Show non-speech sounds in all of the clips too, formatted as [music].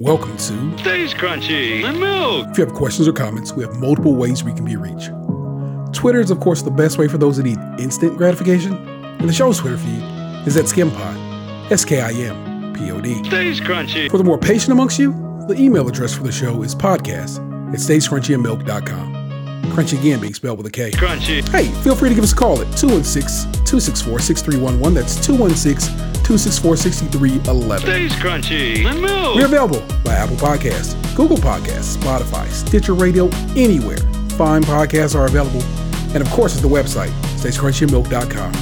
Welcome to Stays Krunchy in Milk. If you have questions or comments, we have multiple ways we can be reached. Twitter is, of course, the best way for those that need instant gratification, and the show's Twitter feed is at SkimPod, S K I M P O D. Stays crunchy. For the more patient amongst you, the email address for the show is podcast at stayscrunchyandmilk.com. Crunchy again being spelled with a K. Crunchy. Hey, feel free to give us a call at 216 264 6311. That's 216 264 6311. Stays Krunchy in Milk. We're available by Apple Podcasts, Google Podcasts, Spotify, Stitcher Radio, anywhere. Fine podcasts are available. And of course, it's the website, stayscrunchyandmilk.com.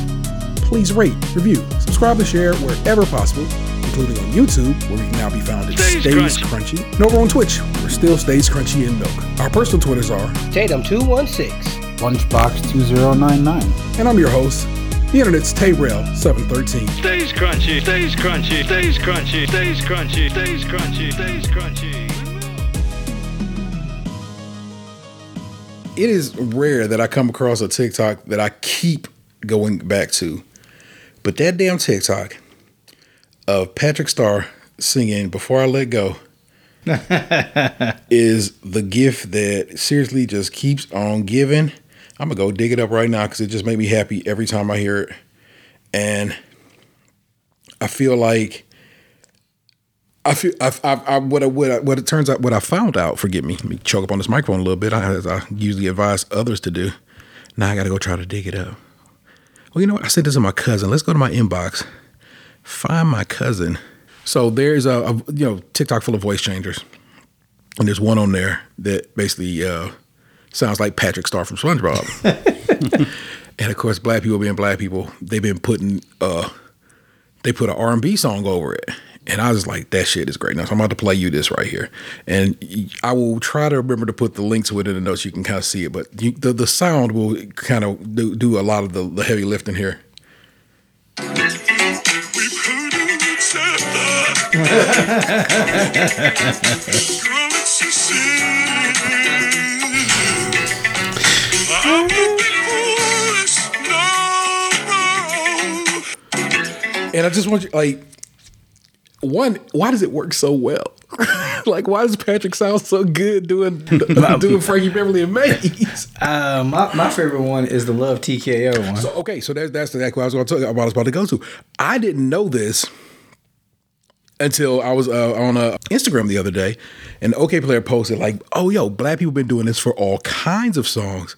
Please rate, review, subscribe, and share wherever possible, including on YouTube, where we can now be found at Stays Stays, Crunchy. Crunchy. And over on Twitch, we're still Stays Krunchy in Milk. Our personal Twitters are, Tatum216. Lunchbox 2099. and I'm your host, the internet's Tayrel713. Stays crunchy. Stays crunchy. Stays crunchy. Stays crunchy. Stays crunchy. Stays crunchy. it is rare that I come across a TikTok that I keep going back to. But that damn TikTok of Patrick Star singing Before I Let Go [laughs] is the gift that seriously just keeps on giving. I'm gonna go dig it up right now because it just made me happy every time I hear it. And I feel like I feel I, I, I what I, what I, what it turns out what I found out. Forgive me. Let me choke up on this microphone a little bit. As I usually advise others to do. Now I got to go try to dig it up. Well, you know what? I sent this to my cousin. Let's go to my inbox. Find my cousin. So there's a, a you know TikTok full of voice changers, and there's one on there that basically uh, sounds like Patrick Star from SpongeBob. [laughs] and of course, black people being black people, they've been putting uh, they put an R&B song over it. And I was like, that shit is great. Now, so I'm about to play you this right here. And I will try to remember to put the link to it in the notes. so You can kind of see it. But you, the, the sound will kind of do, do a lot of the, the heavy lifting here. [laughs] And I just want you, like, one, why does it work so well? [laughs] like, why does Patrick sound so good doing [laughs] doing Frankie Beverly and Maze? [laughs] Uh, my, my favorite one is the Love TKO one. So okay, so that's that's what I was going to tell you. What I was about to go to. I didn't know this until I was uh, on uh, Instagram the other day, and Okayplayer posted like, "Oh, yo, black people been doing this for all kinds of songs."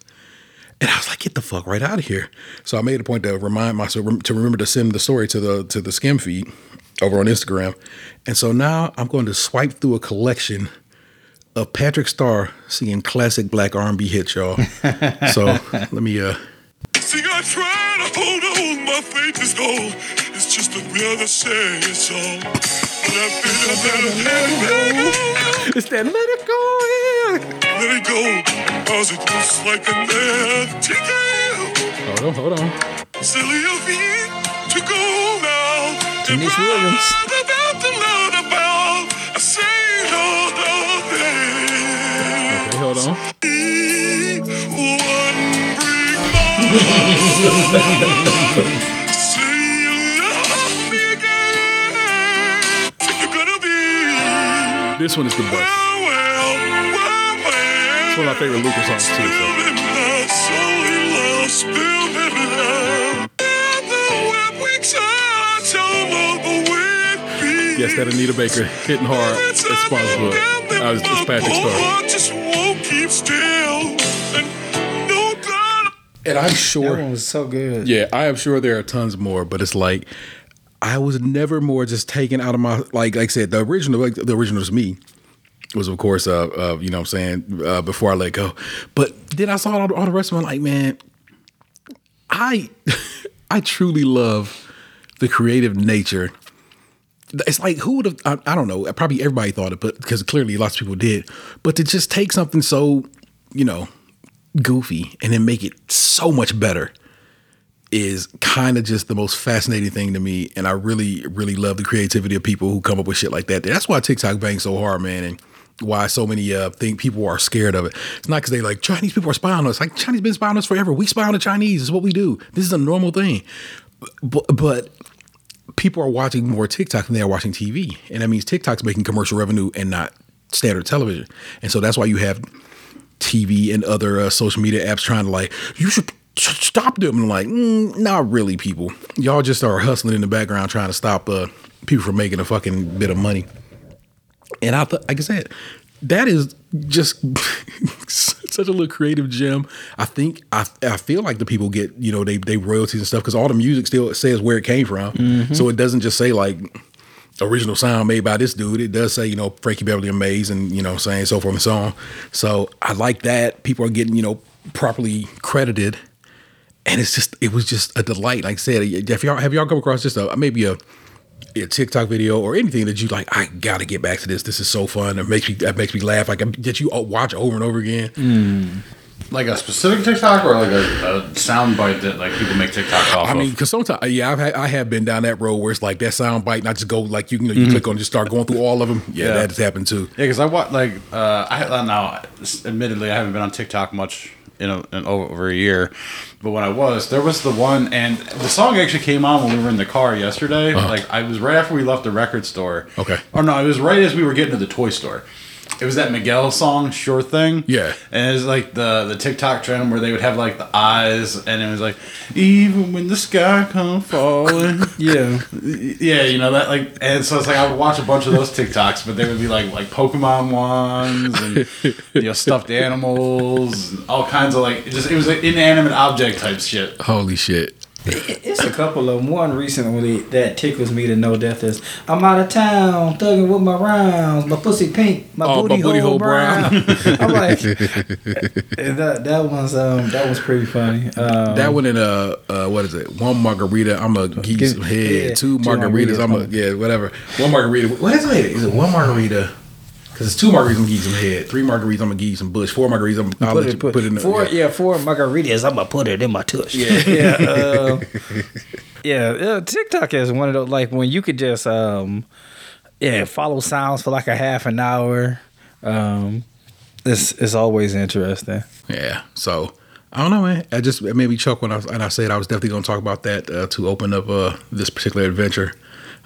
And I was like, "Get the fuck right out of here!" So I made a point to remind myself to remember to send the story to the to the skim feed over on Instagram, and so now I'm going to swipe through a collection of Patrick Star singing classic black R&B hits, y'all. [laughs] so let me uh. See, I try to hold on, my faith is gold. It's just the way they say it's all. But I feel I better let it go. [laughs] It's that let it go. Yeah. Let it go, cause it looks like a left TKO. Hold on, hold on. Silly of me to go now. Deniece Williams. About the Lord about. I say no, no. Okay, hold on. [laughs] One bring more. [laughs] Say you love me again. Think you're gonna be This one is the best. It's one of my favorite Lucas songs too. So. Spill me blood, solely love, spill me blood. The web we touch all over with me. Yes, that Anita Baker hitting hard at SpongeBob. Uh, it's, it's Patrick Star. I just won't keep still. And no doubt. And I'm sure That sure. one was so good. Yeah, I am sure there are tons more, but it's like I was never more just taken out of my like like I said the original like the original was me was of course uh, uh you know I'm saying uh, before I let go, but then I saw all, all the rest of them like man, I [laughs] I truly love the creative nature. It's like who would have I, I don't know probably everybody thought it, but because clearly lots of people did, but to just take something so you know goofy and then make it so much better is kind of just the most fascinating thing to me. And I really, really love the creativity of people who come up with shit like that. That's why TikTok bangs so hard, man. And why so many uh think people are scared of it. It's not because they like Chinese people are spying on us. Like Chinese been spying on us forever. We spy on the Chinese. It's what we do. This is a normal thing. But, but people are watching more TikTok than they are watching TV, and that means TikTok's making commercial revenue and not standard television. And so that's why you have TV and other uh, social media apps trying to like you should stop them. And like, mm, not really, people. Y'all just are hustling in the background trying to stop uh, people from making a fucking bit of money. And I thought, like I said, that is just [laughs] such a little creative gem. I think I I feel like the people get you know they they royalties and stuff because all the music still says where it came from, mm-hmm. so it doesn't just say like original sound made by this dude. It does say you know Frankie Beverly and Maze and you know saying so forth and so on. So I like that people are getting you know properly credited, and it's just it was just a delight. Like I said, if y'all have y'all come across just a maybe a a TikTok video or anything that you like, I gotta get back to this. This is so fun. It makes me that makes me laugh. Like that you watch over and over again. Like a specific TikTok or like a, a sound bite that like people make TikTok off I mean, because sometimes, yeah, I've had, I have been down that road where it's like that sound bite, not just go like you, you know, you click on, just start going through all of them. Yeah, Yeah. that has happened too. Yeah, because I watch like uh, I uh, now, admittedly, I haven't been on TikTok much in, a, in over a year, but when I was, there was the one, and the song actually came on when we were in the car yesterday. Uh-huh. Like I was right after we left the record store. Okay. Or no, it was right as we were getting to the toy store. It was that Miguel song, "Sure Thing." Yeah. and it was like the the TikTok trend where they would have like the eyes, and it was like, "Even when the sky come falling." [laughs] Yeah. Yeah, you know that like, and so it's like I would watch a bunch of those TikToks, but they would be like like Pokemon ones and you know stuffed animals, and all kinds of like just it was like inanimate object type shit. Holy shit! It's a couple of them. One recently that tickles me to no death is I'm out of town, thugging with my rounds, my pussy pink, my Oh, my booty, booty hole hole brown. brown. [laughs] I'm like, [laughs] that that one's um that was pretty funny. Um, That one in uh, uh what is it? One margarita, I'm a give you Give- some head. yeah, two two margaritas, margaritas, I'm a I'm a- yeah, whatever. One margarita. What is it? Is it one margarita? Because it's two margaritas, I'm gonna give you some head. Three margaritas, I'm gonna give you some bush. Four margaritas, I'm I'll put it, put, put, it in the four, yeah. four margaritas. I'm gonna put it in my tush. Yeah, [laughs] yeah, uh, [laughs] yeah. uh, TikTok is one of those like when you could just um, yeah, follow sounds for like a half an hour. Um, it's it's always interesting. Yeah. So I don't know, man. I just it made me chuckle when I and I said I was definitely gonna talk about that uh, to open up uh, this particular adventure.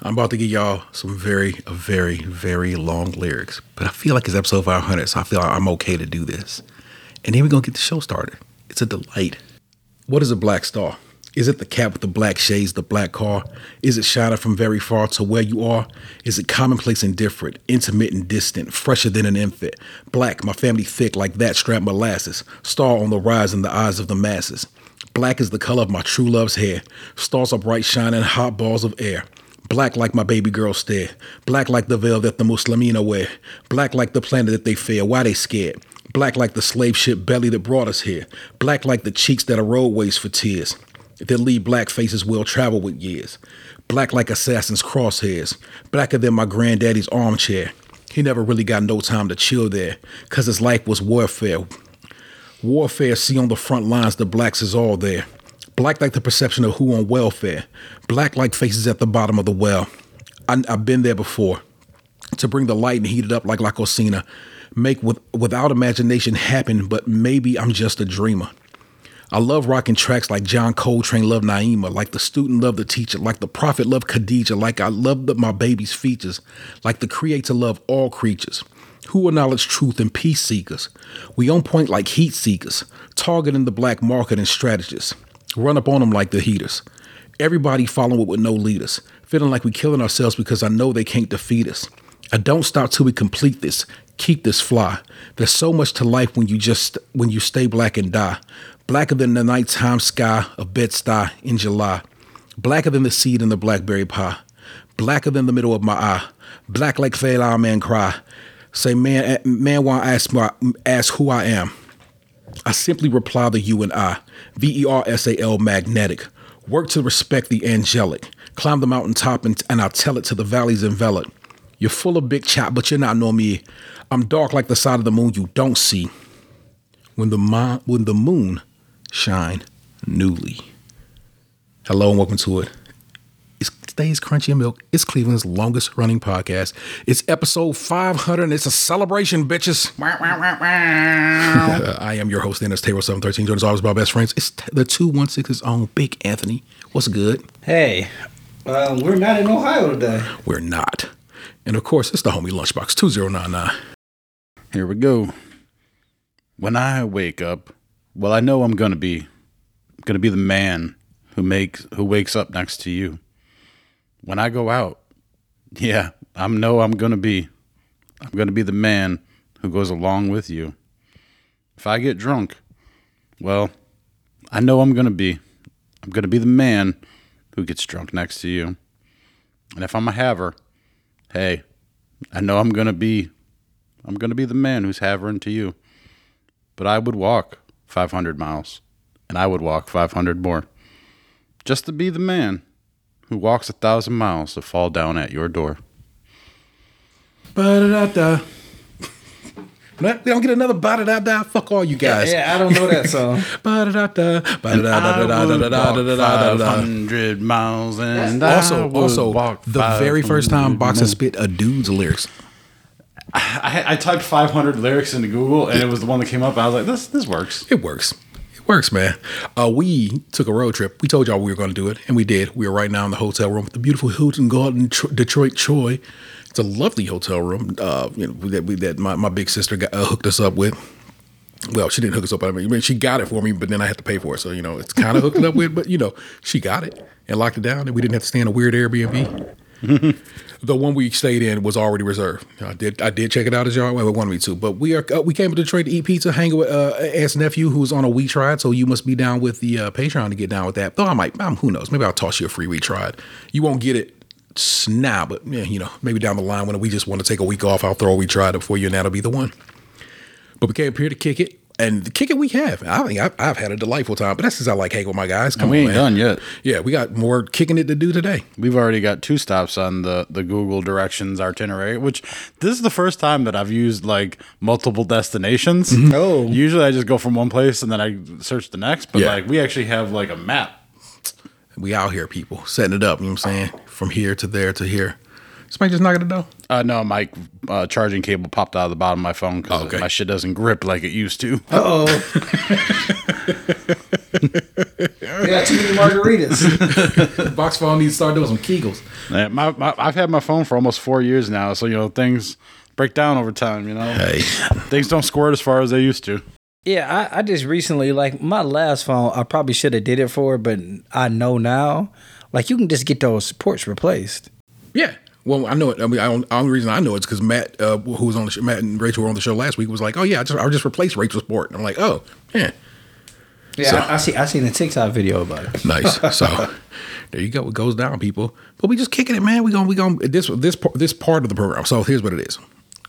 I'm about to give y'all some very, very, very long lyrics, but I feel like it's episode 500, so I feel like I'm okay to do this. And then we're gonna get the show started. It's a delight. What is a black star? Is it the cat with the black shades, the black car? Is it shining from very far to where you are? Is it commonplace and different, intimate and distant, fresher than an infant? Black, my family thick like that strap molasses, star on the rise in the eyes of the masses. Black is the color of my true love's hair. Stars are bright, shining, hot balls of air. Black like my baby girl stare. Black like the veil that the Muslimina wear. Black like the planet that they fear. Why they scared? Black like the slave ship belly that brought us here. Black like the cheeks that are roadways for tears. That leave black faces well traveled with years. Black like assassins' crosshairs. Blacker than my granddaddy's armchair. He never really got no time to chill there, cause his life was warfare. Warfare, see on the front lines, the blacks is all there. Black like the perception of who on welfare. Black like faces at the bottom of the well. I, I've been there before. To bring the light and heat it up like La. Make with, without imagination happen, but maybe I'm just a dreamer. I love rocking tracks like John Coltrane loved Naima, like the student loved the teacher, like the prophet loved Khadijah, like I love the, my baby's features, like the creator loved all creatures. Who acknowledge truth and peace seekers. We on point like heat seekers, targeting the black market and strategists. Run up on them like the heaters. Everybody following it with no leaders, feeling like we're killing ourselves because I know they can't defeat us. I don't stop till we complete this. Keep this fly. There's so much to life when you just when you stay black and die. Blacker than the nighttime sky of Bed-Stuy in July. Blacker than the seed in the blackberry pie. Blacker than the middle of my eye. Black like fail man cry. Say man eh, man want ask ask who I am. I simply reply the you and I. V E R S A L magnetic. Work to respect the angelic. Climb the mountaintop and, and I'll tell it to the valleys enveloped. You're full of big chop, but you're not know me. I'm dark like the side of the moon you don't see. When the mo- when the moon shine newly. Hello and welcome to it. It's today's Krunchy in Milk. is Cleveland's longest running podcast. It's episode 500 and it's a celebration, bitches. [laughs] Uh, [laughs] I am your host, Dennis Tayrel713. Joined as always by my best friends. It's t- the 216's own Big Anthony. What's good? Hey, Um, we're not in Ohio today. We're not. And of course, it's the homie Lunchbox 2099. Here we go. When I wake up, well, I know I'm gonna be, gonna be the man who makes who wakes up next to you. When I go out, yeah, I know I'm gonna be, I'm gonna be the man who goes along with you. If I get drunk, well, I know I'm gonna be, I'm gonna be the man who gets drunk next to you. And if I'm a haver, hey, I know I'm gonna be I'm going to be the man who's havering to you. But I would walk 500 miles, and I would walk 500 more, just to be the man who walks a thousand miles to fall down at your door. Ba-da-da-da. We don't get another ba-da-da-da. Fuck all you guys. Yeah, I don't know that song. [laughs] Ba-da-da-da. I would walk Ba-da-da-da-da-da-da-da-da-da. 500 miles, and I Also, also, the very first time 500 Boxer more. spit a dude's lyrics. I, I typed 500 lyrics into Google, and it was the one that came up. I was like, this this works. It works. Works, man. Uh, we took a road trip. We told y'all we were going to do it, and we did. We are right now in the hotel room with the beautiful Hilton Garden Tr- Detroit Troy. It's a lovely hotel room. Uh, you know that we that my, my big sister got, uh, hooked us up with. Well, she didn't hook us up. I mean, she got it for me, but then I had to pay for it. So you know, it's kind of hooked up with. But you know, she got it and locked it down, and we didn't have to stay in a weird Airbnb. [laughs] the one we stayed in was already reserved. I did I did check it out as y'all well, wanted me to, but we are uh, we came to Detroit to eat pizza, hang with uh, Aunt's nephew who's on a wheat tried. So you must be down with the uh, Patreon to get down with that. Though I might, um, who knows? Maybe I'll toss you a free wheat tried. You won't get it now, but yeah, you know, maybe down the line when we just want to take a week off, I'll throw a wheat tried up for you, and that'll be the one. But we came up here to kick it. And the kick it we have. I think I've, I've had a delightful time, but that's just I like hanging with my guys. Come And we on, ain't man. done yet. Yeah, we got more kicking it to do today. We've already got two stops on the, the Google directions itinerary, which this is the first time that I've used like multiple destinations. Mm-hmm. Oh. Usually I just go from one place and then I search the next, but Yeah. like we actually have like a map. We out here, people, setting it up. You know what I'm saying? From here to there to here. Somebody just knocking the door. Uh, no, my uh, charging cable popped out of the bottom of my phone because Oh, okay. my shit doesn't grip like it used to. Uh oh. we got too many margaritas. [laughs] Box phone needs to start doing some Kegels. Yeah, my, my, I've had my phone for almost four years now, so you know things break down over time. You know, Hey, things don't squirt as far as they used to. Yeah, I, I just recently like my last phone. I probably should have did it for, but I know now. Like you can just get those ports replaced. yeah. Well, I know it. I mean, I don't, the only reason I know it's because Matt, uh, who was on the show, Matt and Rachel were on the show last week, was like, "Oh yeah, I just I just replaced Rachel's port." And I'm like, "Oh, yeah, Yeah, So- I, I see. I seen a TikTok video about it. nice." [laughs] so there you go. It goes down, people. But we just kicking it, man. We going we going this this this part of the program. So here's what it is.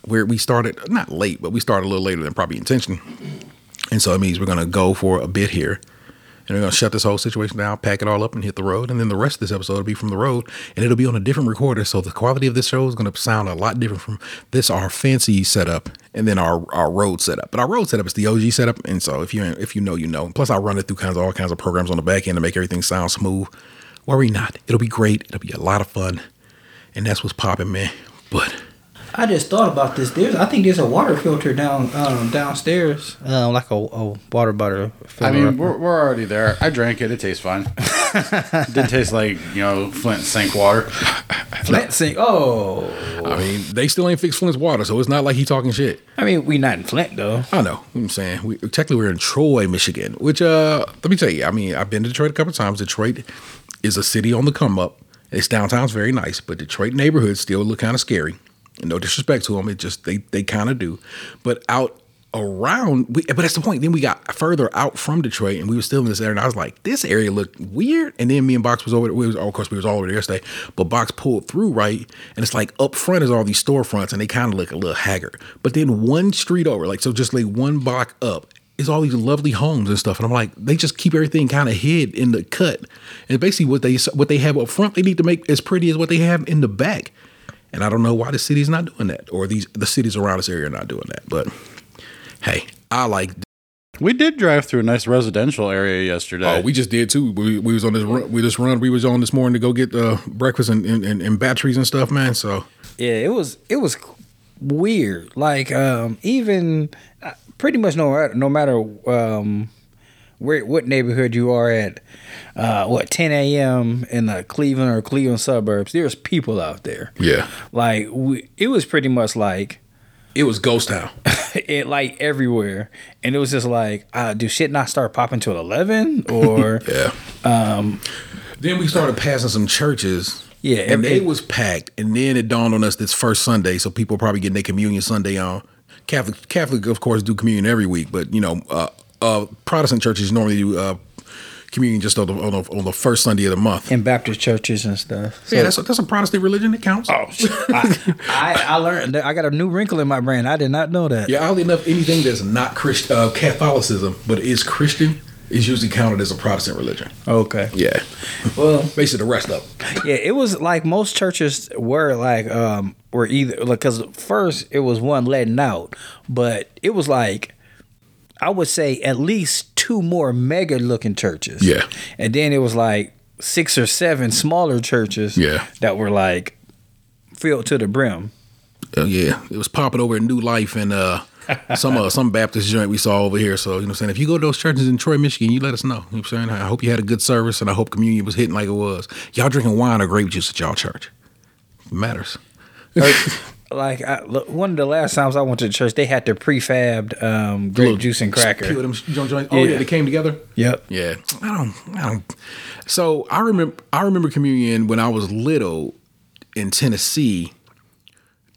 Where we started not late, but we started a little later than probably intention. And so it means we're gonna go for a bit here. And we're gonna shut this whole situation down, pack it all up, and hit the road. And then the rest of this episode will be from the road, and it'll be on a different recorder. So the quality of this show is gonna sound a lot different from this our fancy setup, and then our our road setup. But our road setup is the OG setup, and so if you if you know, you know. Plus, I run it through kinds of all kinds of programs on the back end to make everything sound smooth. Worry not, it'll be great. It'll be a lot of fun, and that's what's popping, man. But I just thought about this. There's, I think there's a water filter down um, downstairs, uh, like a, a water bottle. Filter. I mean, we're, we're already there. I drank it. It tastes fine. [laughs] it did taste like, you know, Flint sink water. Flint sink. Oh, I mean, they still ain't fixed Flint's water, so it's not like he talking shit. I mean, we not in Flint though. I know. what I'm saying we technically we're in Troy, Michigan. Which uh, let me tell you. I mean, I've been to Detroit a couple times. Detroit is a city on the come up. Its downtown's very nice, but Detroit neighborhoods still look kind of scary. No disrespect to them, it just they they kind of do. But out around, we, but that's the point. Then we got further out from Detroit, and we were still in this area. And I was like, this area looked weird. And then me and Box was over. We was, of course, we was all over there yesterday. But Box pulled through right, and it's like up front is all these storefronts, and they kind of look a little haggard. But then one street over, like so, just like one block up, is all these lovely homes and stuff. And I'm like, they just keep everything kind of hid in the cut. And basically, what they what they have up front, they need to make as pretty as what they have in the back. And I don't know why the city's not doing that, or these the cities around this area are not doing that. But hey, I like. We did drive through a nice residential area yesterday. Oh, we just did too. We, we was on this run. We just run. We was on this morning to go get uh, breakfast and, and, and, and batteries and stuff, man. So Yeah, it was it was weird. Like um, even uh, pretty much no no matter um, where what neighborhood you are at, uh, what 10 a.m. in the Cleveland or Cleveland suburbs, there's people out there. Yeah. Like we, it was pretty much like It was ghost town. [laughs] it like everywhere, and it was just like, uh, do shit not start popping till 11 or [laughs] Yeah. Um, then we started passing some churches. Yeah, and it, they was packed. And then it dawned on us this first Sunday, so people probably getting their communion Sunday on. Catholic, Catholic, of course, do communion every week, but you know, uh, uh, Protestant churches normally do uh, communion just on the, on the on the first Sunday of the month. in Baptist churches and stuff. yeah, that's a, that's a Protestant religion that counts. Oh, [laughs] I, I, I learned. that I got a new wrinkle in my brain. I did not know that. Yeah, oddly enough, anything that's not Christ, uh, Catholicism but is Christian is usually counted as a Protestant religion. Okay. Yeah, Well, basically the rest of them. yeah, it was like most churches were like um were either because first it was one letting out, but it was like I would say at least two more mega looking churches. Yeah. and then it was like six or seven smaller churches. Yeah. that were like filled to the brim. Uh, yeah, it was popping over in New Life and uh, [laughs] some uh, some Baptist joint we saw over here. So you know, what I'm saying if you go to those churches in Troy, Michigan, you let us know. You know what I'm saying I hope you had a good service and I hope communion was hitting like it was. Y'all drinking wine or grape juice at y'all church? It matters. [laughs] Like I, one of the last times I went to church, they had the prefabbed um, grape Little juice and cracker. Them. Oh yeah. Yeah. they came together. Yep. Yeah, I don't, I don't. So I remember, I remember communion when I was little in Tennessee.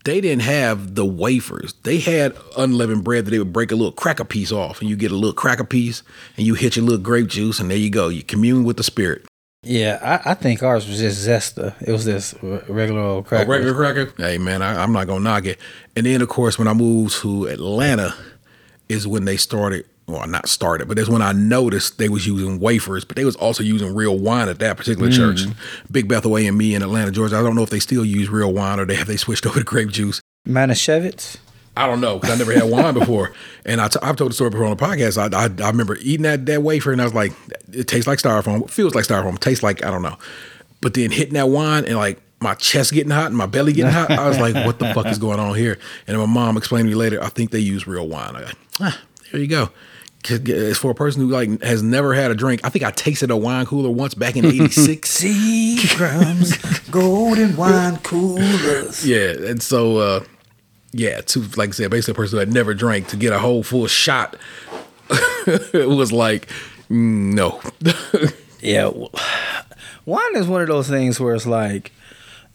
They didn't have the wafers. They had unleavened bread that they would break a little cracker piece off, and you get a little cracker piece, and you hit your little grape juice, and there you go. You commune with the spirit. Yeah, I, I think ours was just Zesta. It was this r- regular old A cracker. regular cracker. Hey man, I, I'm not gonna knock it. And then of course when I moved to Atlanta, is when they started. Well, not started, but that's when I noticed they was using wafers, but they was also using real wine at that particular mm. church. Big Bethel AME in Atlanta, Georgia. I don't know if they still use real wine or they have they switched [laughs] over to grape juice. Manischewitz. I don't know because I never had [laughs] wine before, and I t- I've told the story before on the podcast. I, I I remember eating that that wafer, and I was like, it tastes like styrofoam, it feels like styrofoam, it tastes like I don't know, but then hitting that wine and like my chest getting hot and my belly getting hot, I was like, what the fuck is [laughs] going on here? And my mom explained to me later, I think they use real wine. I got, ah, there you go. As for a person who like has never had a drink, I think I tasted a wine cooler once back in '86. Seagram's [laughs] golden wine coolers. Yeah, and so uh yeah, to like I said, basically a person who had never drank to get a whole full shot [laughs] was like no. [laughs] Yeah, wine is one of those things where it's like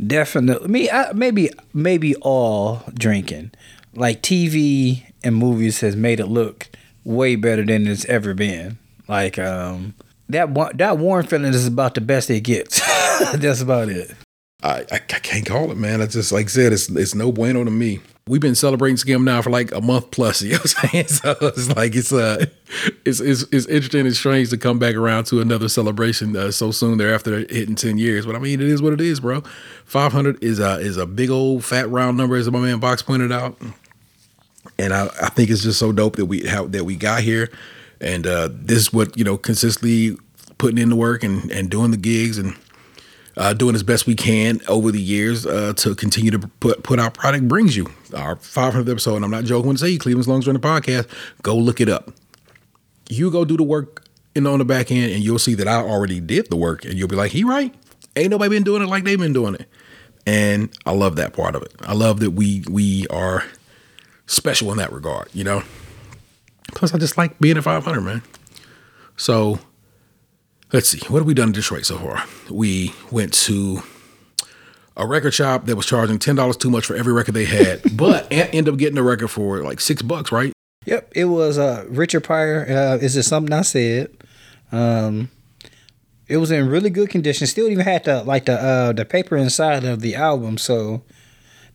definitely me. I, maybe maybe all drinking, like TV and movies, has made it look way better than it's ever been. Like um, that that warm feeling is about the best it gets. [laughs] That's about it. I, I I can't call it, man. I just like I said, it's it's no bueno to me. We've been celebrating Skim now for like a month plus. [laughs] You know what I'm saying? So it's like it's uh it's it's, it's interesting and strange to come back around to another celebration uh, so soon thereafter hitting ten years. But I mean, it is what it is, bro. Five hundred is a is a big old fat round number, as my man Box pointed out. And I, I think it's just so dope that we how that we got here, and uh, this is what you know consistently putting in the work and and doing the gigs and uh, doing as best we can over the years uh, to continue to put put out product brings you our 500th episode. And I'm not joking when I say Cleveland's longest running podcast. Go look it up. You go do the work in on the back end, and you'll see that I already did the work, and you'll be like, he right. Ain't nobody been doing it like they've been doing it, and I love that part of it. I love that we we are special in that regard. You know. Plus, I just like being a 500, man. So let's see, what have we done in Detroit so far? We went to a record shop that was charging ten dollars too much for every record they had, [laughs] but en- end up getting a record for like six bucks, right? Yep, it was uh, Richard Pryor. Uh, is it something I said? Um, it was in really good condition. Still even had the like the uh, the paper inside of the album, so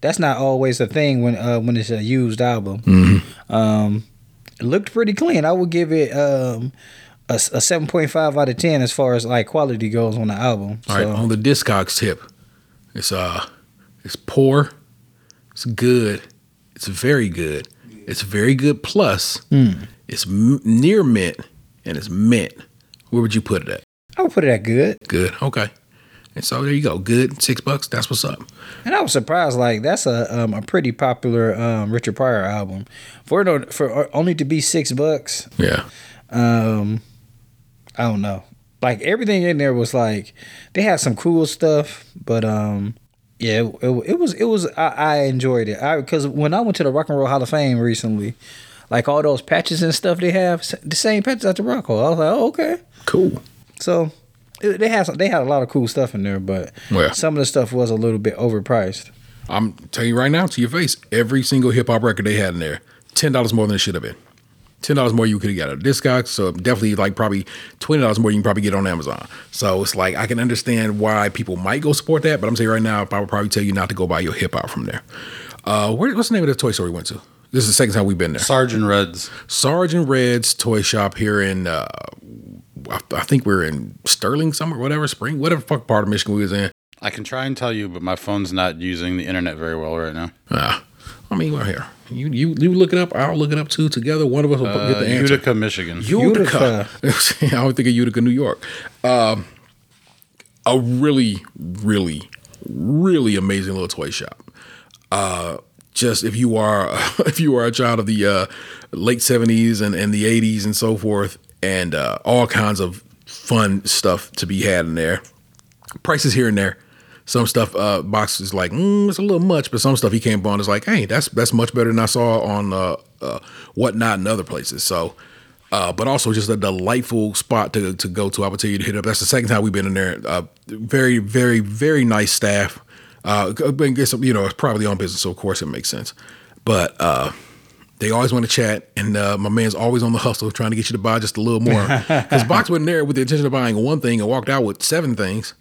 that's not always a thing when uh, when it's a used album. Um, it looked pretty clean. I would give it um, a, a seven point five out of ten as far as like quality goes on the album. All right, So on the Discogs tip, it's uh, it's poor, it's good, it's very good, it's very good plus, it's m- near mint, and it's mint. Where would you put it at? I would put it at good. Good, okay. And so there you go, good, six bucks. That's what's up. And I was surprised, like that's a um, a pretty popular um, Richard Pryor album for it for only to be six bucks. Yeah, Um, I don't know. Like everything in there was like they had some cool stuff, but um, yeah, it, it, it was it was I, I enjoyed it. I because when I went to the Rock and Roll Hall of Fame recently, like all those patches and stuff they have, the same patches at the Rock Hall. I was like, oh, okay. Cool. So it, they had some, they had a lot of cool stuff in there, but Yeah. some of the stuff was a little bit overpriced. I'm telling you right now to your face, every single hip hop record they had in there, ten dollars more than it should have been. Ten dollars more you could have got at a Discogs, so definitely like probably twenty dollars more you can probably get on Amazon. So it's like I can understand why people might go support that, but I'm saying right now, I would probably tell you not to go buy your hip hop from there. Uh, where, what's the name of the toy store we went to? This is the second time we've been there. Sergeant Reds. Sergeant Red's toy shop here in uh, I, I think we're in Sterling somewhere, whatever spring, whatever fuck part of Michigan we was in. I can try and tell you, but my phone's not using the internet very well right now. Ah, I mean, we're here. You you you look it up. I'll look it up too. Together, one of us will Uh, get the answer. Utica, Michigan. Utica. [laughs] I don't think of Utica, New York. Um, a really, really, really amazing little toy shop. Uh, just if you are [laughs] if you are a child of the uh, late seventies and, and the eighties and so forth, and uh, all kinds of fun stuff to be had in there. Prices here and there. Some stuff uh box is like mm, it's a little much, but some stuff he came on is like, hey, that's that's much better than I saw on uh, uh whatnot and other places. So uh, but also just a delightful spot to, to go to. I would tell you to hit up. That's the second time we've been in there. Uh, very, very, very nice staff. Uh, but guess you know it's probably on business, so of course it makes sense. But uh, they always want to chat, and uh, my man's always on the hustle, trying to get you to buy just a little more. [laughs] Because Box went in there with the intention of buying one thing and walked out with seven things,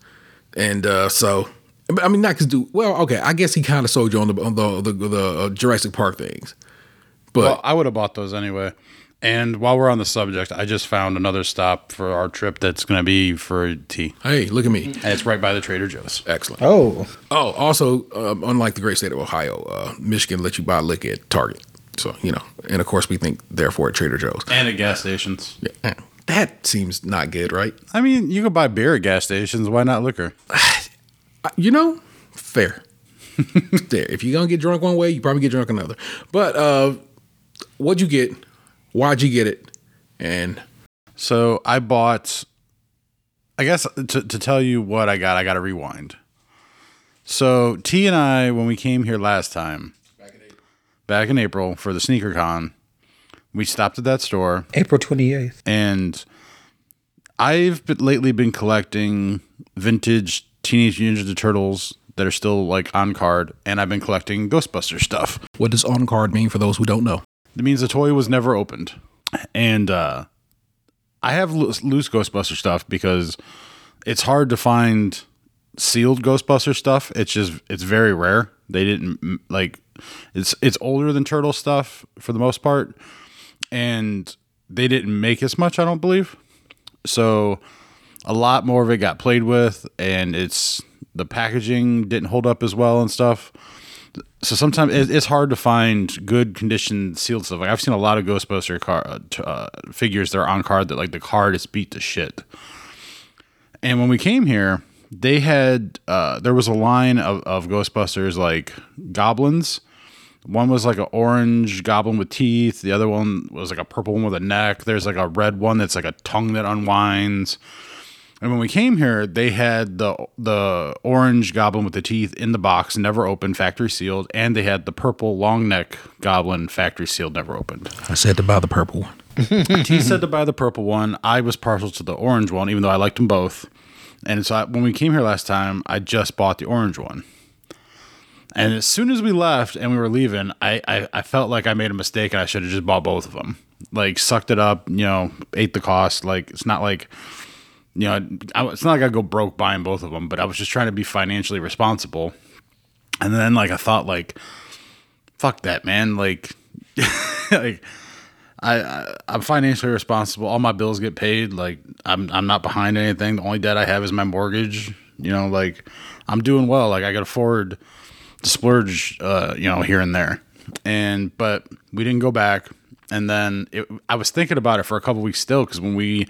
and uh, so. I mean, not because do well. Okay, I guess he kind of sold you on the on the the, the uh, Jurassic Park things, but Well, I would have bought those anyway. And while we're on the subject, I just found another stop for our trip that's going to be for tea. hey, look at me, And it's right by the Trader Joe's. excellent. Oh, Oh, also, um, unlike the great state of Ohio, uh, Michigan lets you buy liquor at Target. So, you know, and of course, we think therefore at Trader Joe's. And at gas stations. Yeah. That seems not good, right? I mean, you could buy beer at gas stations. Why not liquor? [sighs] [sighs] [sighs] Uh, You know, fair. [laughs] there. If you're going to get drunk one way, you probably get drunk another. But uh, what'd you get? Why'd you get it? And So I bought, I guess to, to tell you what I got, I got to rewind. So T and I, when we came here last time, back in April for the sneaker con, we stopped at that store April twenty eighth. and I've been, lately been collecting vintage Teenage Ninja Turtles that are still like on card, and I've been collecting Ghostbuster stuff. what does on card mean for those who don't know? It means the toy was never opened. And uh, I have loose, Ghostbuster stuff because it's hard to find sealed Ghostbuster stuff. It's just it's very rare. They didn't like it's it's older than turtle stuff for the most part, and they didn't make as much. I don't believe. So a lot more of it got played with, and it's the packaging didn't hold up as well and stuff so sometimes it's hard to find good condition sealed stuff. Like I've seen a lot of Ghostbuster car, uh, uh, figures that are on card that like the card is beat to shit. And when we came here, they had uh, there was a line of, of Ghostbusters like goblins. One was like an orange goblin with teeth. The other one was like a purple one with a neck. There's like a red one that's like a tongue that unwinds. And when we came here, they had the the orange goblin with the teeth in the box, never opened, factory sealed, and they had the purple long neck goblin, factory sealed, never opened. I said to buy the purple one. [laughs] T said to buy the purple one. I was partial to the orange one, even though I liked them both. And so I, when we came here last time, I just bought the orange one. And as soon as we left and we were leaving, I, I, I felt like I made a mistake and I should have just bought both of them. Like sucked it up, you know, ate the cost. Like it's not like, you know, I, it's not like I go broke buying both of them, but I was just trying to be financially responsible. And then like I thought like, fuck that man. Like, [laughs] like I, I I'm financially responsible. All my bills get paid. Like I'm I'm not behind anything. The only debt I have is my mortgage. You know, like I'm doing well. Like I can afford to splurge. Uh, you know, here and there. And but we didn't go back. And then it, I was thinking about it for a couple weeks still because when we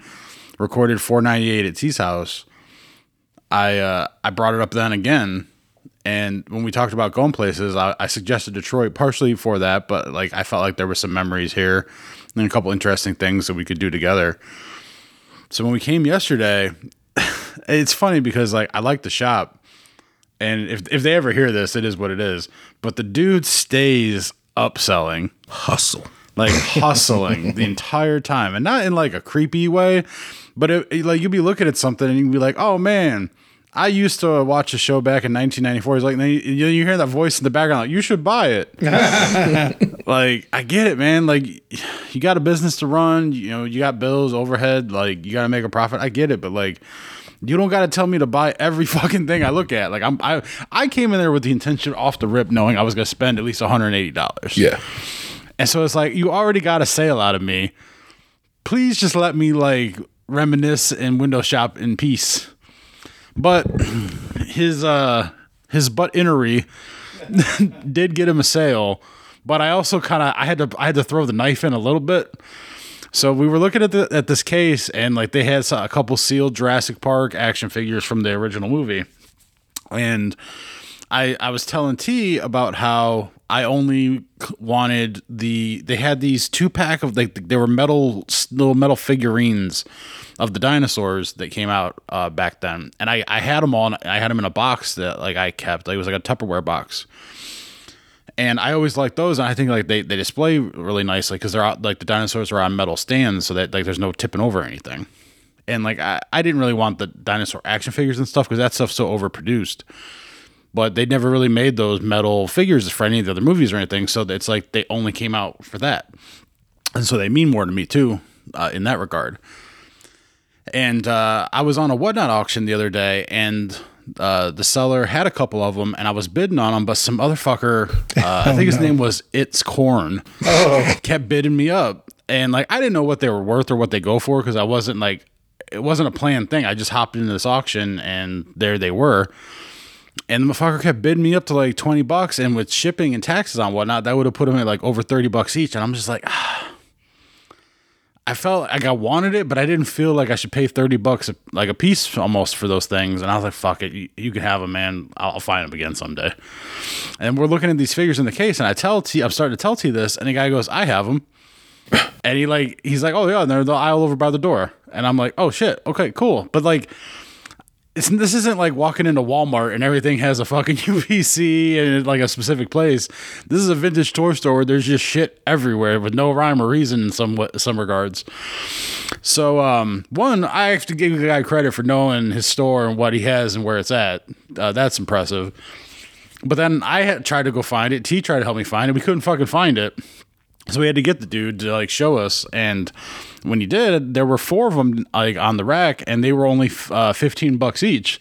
recorded 498 at T's house, I uh, I brought it up then again. And when we talked about going places, I, I suggested Detroit partially for that, but like I felt like there were some memories here and a couple interesting things that we could do together. So when we came yesterday, [laughs] it's funny because like I like the shop, and if if they ever hear this, it is what it is. But the dude stays upselling, Hustle. like [laughs] hustling the entire time, and not in like a creepy way, but it, like you'd be looking at something and you'd be like, oh man. I used to watch a show back in 1994. He's like, then you, you hear that voice in the background, like, you should buy it. [laughs] like, I get it, man. Like, [sighs] you got a business to run, you know, you got bills, overhead, like, you got to make a profit. I get it, but like, you don't got to tell me to buy every [laughs] fucking thing I look at. Like, I'm, I, I came in there with the intention off the rip, knowing I was going to spend at least 180 dollars. Yeah. And so it's like, you already got a sale out of me. Please just let me like reminisce and window shop in peace. But [clears throat] his uh his butt innery [laughs] did get him a sale, but I also kind of I had to I had to throw the knife in a little bit. So we were looking at the at this case and like they had a couple sealed Jurassic Park action figures from the original movie. And I I was telling T about how I only wanted the they had these two pack of like they were metal little metal figurines of the dinosaurs that came out uh, back then, and I I had them all. I had them in a box that like I kept. Like, it was like a Tupperware box. And I always like those, and I think like they, they display really nicely because they're out, like the dinosaurs are on metal stands, so that like there's no tipping over anything. And like I, I didn't really want the dinosaur action figures and stuff because that stuff's so overproduced but they never really made those metal figures for any of the other movies or anything. So it's like they only came out for that, and so they mean more to me too uh, in that regard. And uh, I was on a whatnot auction the other day, and uh, the seller had a couple of them, and I was bidding on them, but some other fucker, [laughs] uh, I think his name was It's Corn, [laughs] kept bidding me up, and like I didn't know what they were worth or what they go for because I wasn't like it wasn't a planned thing. I just hopped into this auction, and there they were and the motherfucker kept bidding me up to like 20 bucks and with shipping and taxes on whatnot that would have put them at like over 30 bucks each and i'm just like ah. [sighs] i felt like i wanted it but i didn't feel like i should pay 30 bucks a, like a piece almost for those things and i was like fuck it you, you can have them man. I'll, I'll find them again someday. And we're looking at these figures in the case and i tell t i'm starting to tell t this and the guy goes i have them and he like he's like oh yeah and they're the aisle over by the door. And i'm like oh shit. Okay cool. But like this isn't like walking into Walmart and everything has a fucking [laughs] UPC and like a specific place. This is a vintage toy store where there's just shit everywhere with no rhyme or reason in some some regards. So, um, one, I have to give the guy credit for knowing his store and what he has and where it's at. Uh, that's impressive. But then I had tried to go find it. T tried to help me find it. We couldn't fucking find it. So we had to get the dude to like show us, and when he did, there were four of them like on the rack, and they were only uh, fifteen bucks each.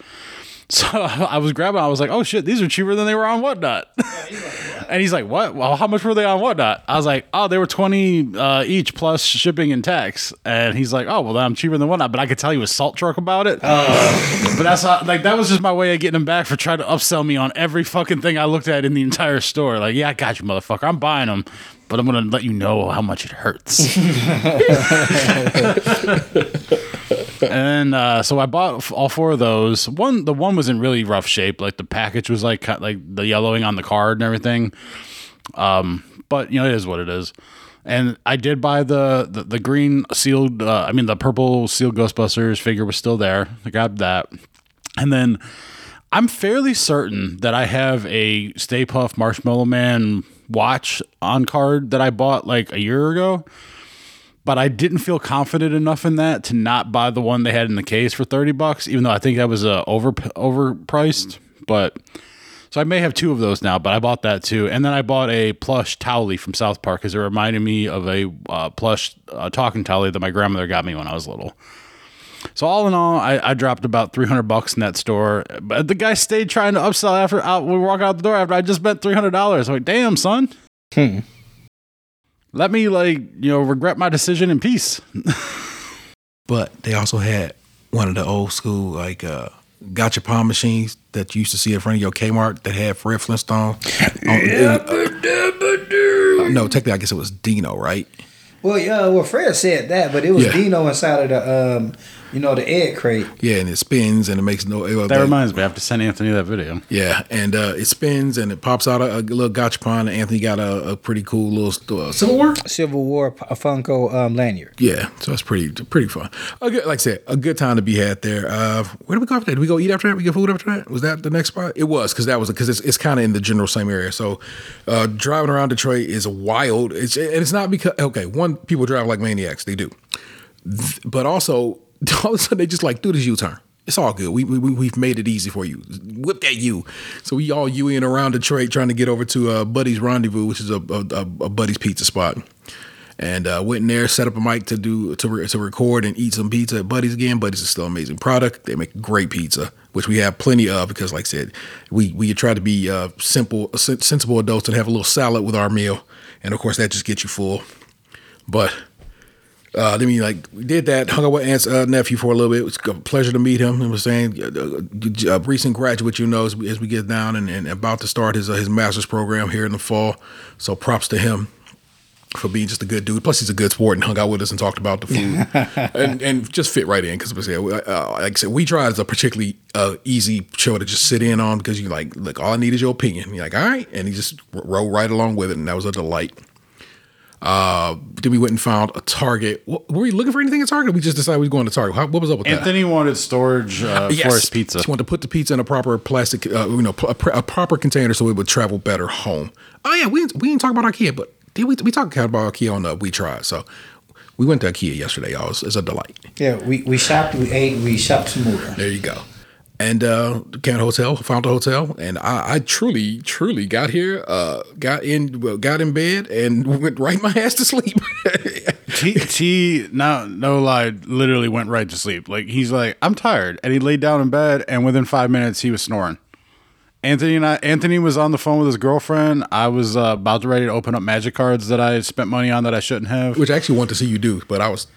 So [laughs] I was grabbing, I was like, "Oh shit, these are cheaper than they were on Whatnot." [laughs] and he's like, "What? Well, how much were they on Whatnot?" I was like, "Oh, they were twenty uh, each plus shipping and tax." And he's like, "Oh, well, then I'm cheaper than Whatnot." But I could tell you a salt truck about it. but that's how, like that was just my way of getting him back for trying to upsell me on every fucking thing I looked at in the entire store. Like, yeah, I got you, motherfucker. I'm buying them, but I'm gonna let you know how much it hurts. [laughs] and uh, so I bought all four of those. One, the one was in really rough shape. Like the package was like like the yellowing on the card and everything. Um, but you know, it is what it is. And I did buy the the, the green sealed. Uh, I mean, the purple sealed Ghostbusters figure was still there. I grabbed that, and then I'm fairly certain that I have a Stay Puft Marshmallow Man watch on card that I bought like a year ago but I didn't feel confident enough in that to not buy the one they had in the case for 30 bucks, even though I think that was uh, over overpriced. But so I may have two of those now, but I bought that too. And then I bought a plush Towelie from South Park because it reminded me of a uh, plush uh, talking Towelie that my grandmother got me when I was little. So all in all, I, I dropped about 300 bucks in that store. But the guy stayed trying to upsell after out, we walk out the door after I just spent $300. I'm like, damn, son. Let me like, you know, regret my decision in peace. [laughs] But they also had one of the old school like uh gachapon machines that you used to see in front of your Kmart that had Fred Flintstone. on- no, technically I guess it was Dino, right? Well, yeah, well, Fred said that, but it was Yeah. Dino inside of the um, You know the egg crate. Yeah, and it spins and it makes no. uh, That the- reminds me, I have to send Anthony that video. Yeah, and uh, it spins and it pops out a, a little gachapon. And Anthony got a, a pretty cool little st- uh, silverware. Civil War P- Funko um, lanyard. Yeah, so it's pretty pretty fun. A good, like I said, a good time to be had there. Uh, where did we go after that? Did we go eat after that? We get food after that? Was that the next spot? It was because that was because it's, it's kind of in the general same area. So uh, driving around Detroit is wild. It's and it's not because okay, one people drive like maniacs. They do, Th- but also [laughs] all of a sudden they just like do this U turn. It's all good. We, we we- we've made it easy for you. Whip that U. So we all Uing around Detroit trying to get over to uh, Buddy's Rendezvous, which is a, a, a, Buddy's pizza spot and uh, went in there, set up a mic to do to, re- to record and eat some pizza at Buddy's again. Buddy's is still amazing product. They make great pizza, which we have plenty of because, like I said, we we try to be uh, simple, sen- sensible adults and have a little salad with our meal, and of course that just gets you full. But uh, then we like we did that, hung out with Aunt's uh, nephew for a little bit. It was a pleasure to meet him. I was saying, uh, a recent graduate, you know, as we, as we get down and, and about to start his uh, his master's program here in the fall. So props to him for being just a good dude. Plus, he's a good sport and hung out with us and talked about the food [laughs] and and just fit right in because uh, like I said, we try is a particularly uh, easy show to just sit in on because you like look, all I need is your opinion. You're like, all right, and he just rode right along with it, and that was a delight. Uh, then we went and found a Target. What, were we looking for anything at Target? We just decided we was going to Target. How, what was up with that? Anthony wanted storage uh, [laughs] for his pizza. Just wanted to put the pizza in a proper plastic, uh, you know, a, pr- a proper container so it would travel better home. Oh yeah, we didn't- we didn't talk about IKEA, but did we? We talked about IKEA on the We Tried. So we went to IKEA yesterday, y'all. It's, it's a delight. Yeah, we, we shopped, we ate, we shopped some more. There you go. And uh Canada Hotel, found a hotel, and I, I truly, truly got here, uh, got in, well, got in bed, and [laughs] went right my ass to sleep. T, T no, no lie, literally went right to sleep. Like he's like, I'm tired, and he laid down in bed, and within five minutes he was snoring. Anthony and I, Anthony was on the phone with his girlfriend. I was uh, about to ready to open up magic cards that I had spent money on that I shouldn't have. Which I actually want to see you do, but I was,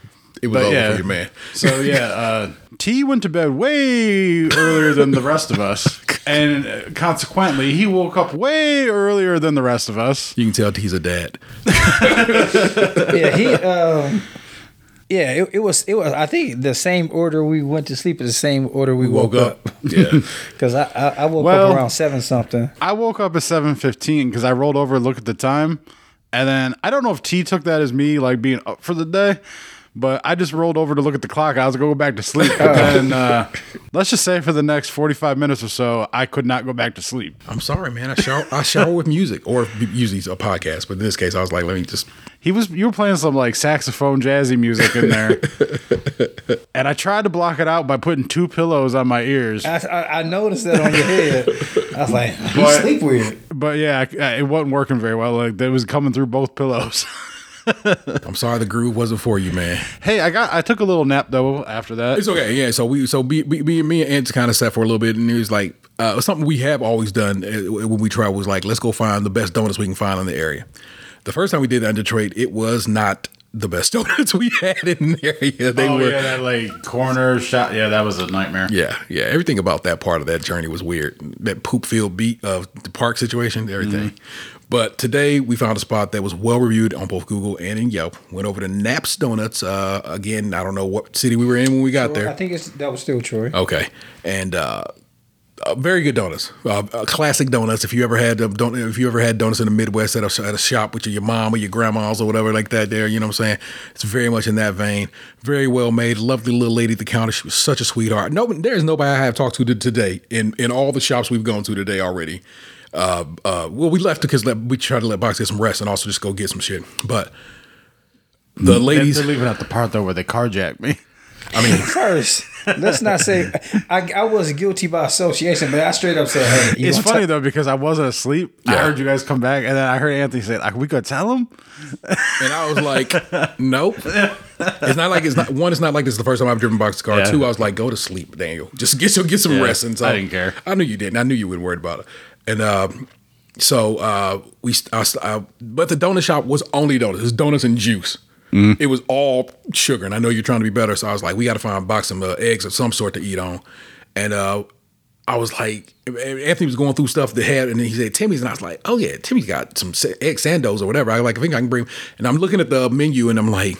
it was But over yeah. for your man. So yeah, [laughs] uh, T went to bed way earlier than the rest of us, and uh, consequently, he woke up way earlier than the rest of us. You can tell he's a dad. [laughs] yeah, he. Um, yeah, it, it was. It was. I think the same order we went to sleep is the same order we, woke, woke up. up. Yeah. [laughs] Because I, I I woke Well- up around seven something. I woke up at seven fifteen because I rolled over and looked at the time, and then I don't know if T took that as me like being up for the day, but I just rolled over to look at the clock. I was gonna go back to sleep, but then uh, let's just say for the next forty five minutes or so, I could not go back to sleep. I'm sorry, man. I shower, I shower with music, or usually a podcast. But in this case, I was like, let me just. He was you were playing some like saxophone jazzy music in there, [laughs] and I tried to block it out by putting two pillows on my ears. I, I, I noticed that on your head. I was like, you But- sleep weird. But yeah, I- it wasn't working very well. Like it was coming through both pillows. [laughs] [laughs] I'm sorry, the groove wasn't for you, man. hey, I got I took a little nap though after that. It's okay. Yeah. So we, so we, we, we me and Ant kind of sat for a little bit, and it was like uh, something we have always done uh, when we travel was like, let's go find the best donuts we can find in the area. The first time we did that in Detroit, it was not the best [laughs] donuts we had in the area. They oh were. yeah, that like corner shot. Yeah, that was a nightmare. Yeah, yeah. Everything about that part of that journey was weird. That poop field beat of the park situation, everything. But today we found a spot that was well reviewed on both Google and in Yelp. Went over to Naps Donuts. Uh, again, I don't know what city we were in when we got there. I think it's that was still Troy. Okay, and uh, uh, very good donuts. Uh, uh, classic donuts. If you ever had them, don't if you ever had donuts in the Midwest at a, at a shop with your mom or your grandma's or whatever like that, there, you know what I'm saying? It's very much in that vein. Very well made. Lovely little lady at the counter. She was such a sweetheart. No, there's nobody I have talked to to- today in in all the shops we've gone to today already. Uh, uh, well, we left because let- we tried to let Box get some rest and also just go get some shit. But the ladies, They're leaving out the part though where they carjacked me. I mean, [laughs] First, let's not say I, I was guilty by association, but I straight up said, "Hey, It's funny to- though because I wasn't asleep. I heard you guys come back, and then I heard Anthony say, "Like we could tell him." And I was like, nope. It's not like it's not one. It's not like this is the first time I've driven box car. Yeah. Two, I was like, go to sleep, Daniel. Just get some get some Yeah, rest. And so I didn't care. I knew you didn't. I knew you wouldn't worry about it. And um, so uh, we, I, I, but the donut shop was only donuts. It was donuts and juice. Mm-hmm. It was all sugar, and I know you're trying to be better. So I was like, we got to find a box of uh, eggs of some sort to eat on. And uh, I was like, Anthony was going through stuff that had, and then he said Timmy's, and I was like, oh yeah, Timmy's got some egg sandos or whatever. I like, I think I can bring. And I'm looking at the menu, and I'm like,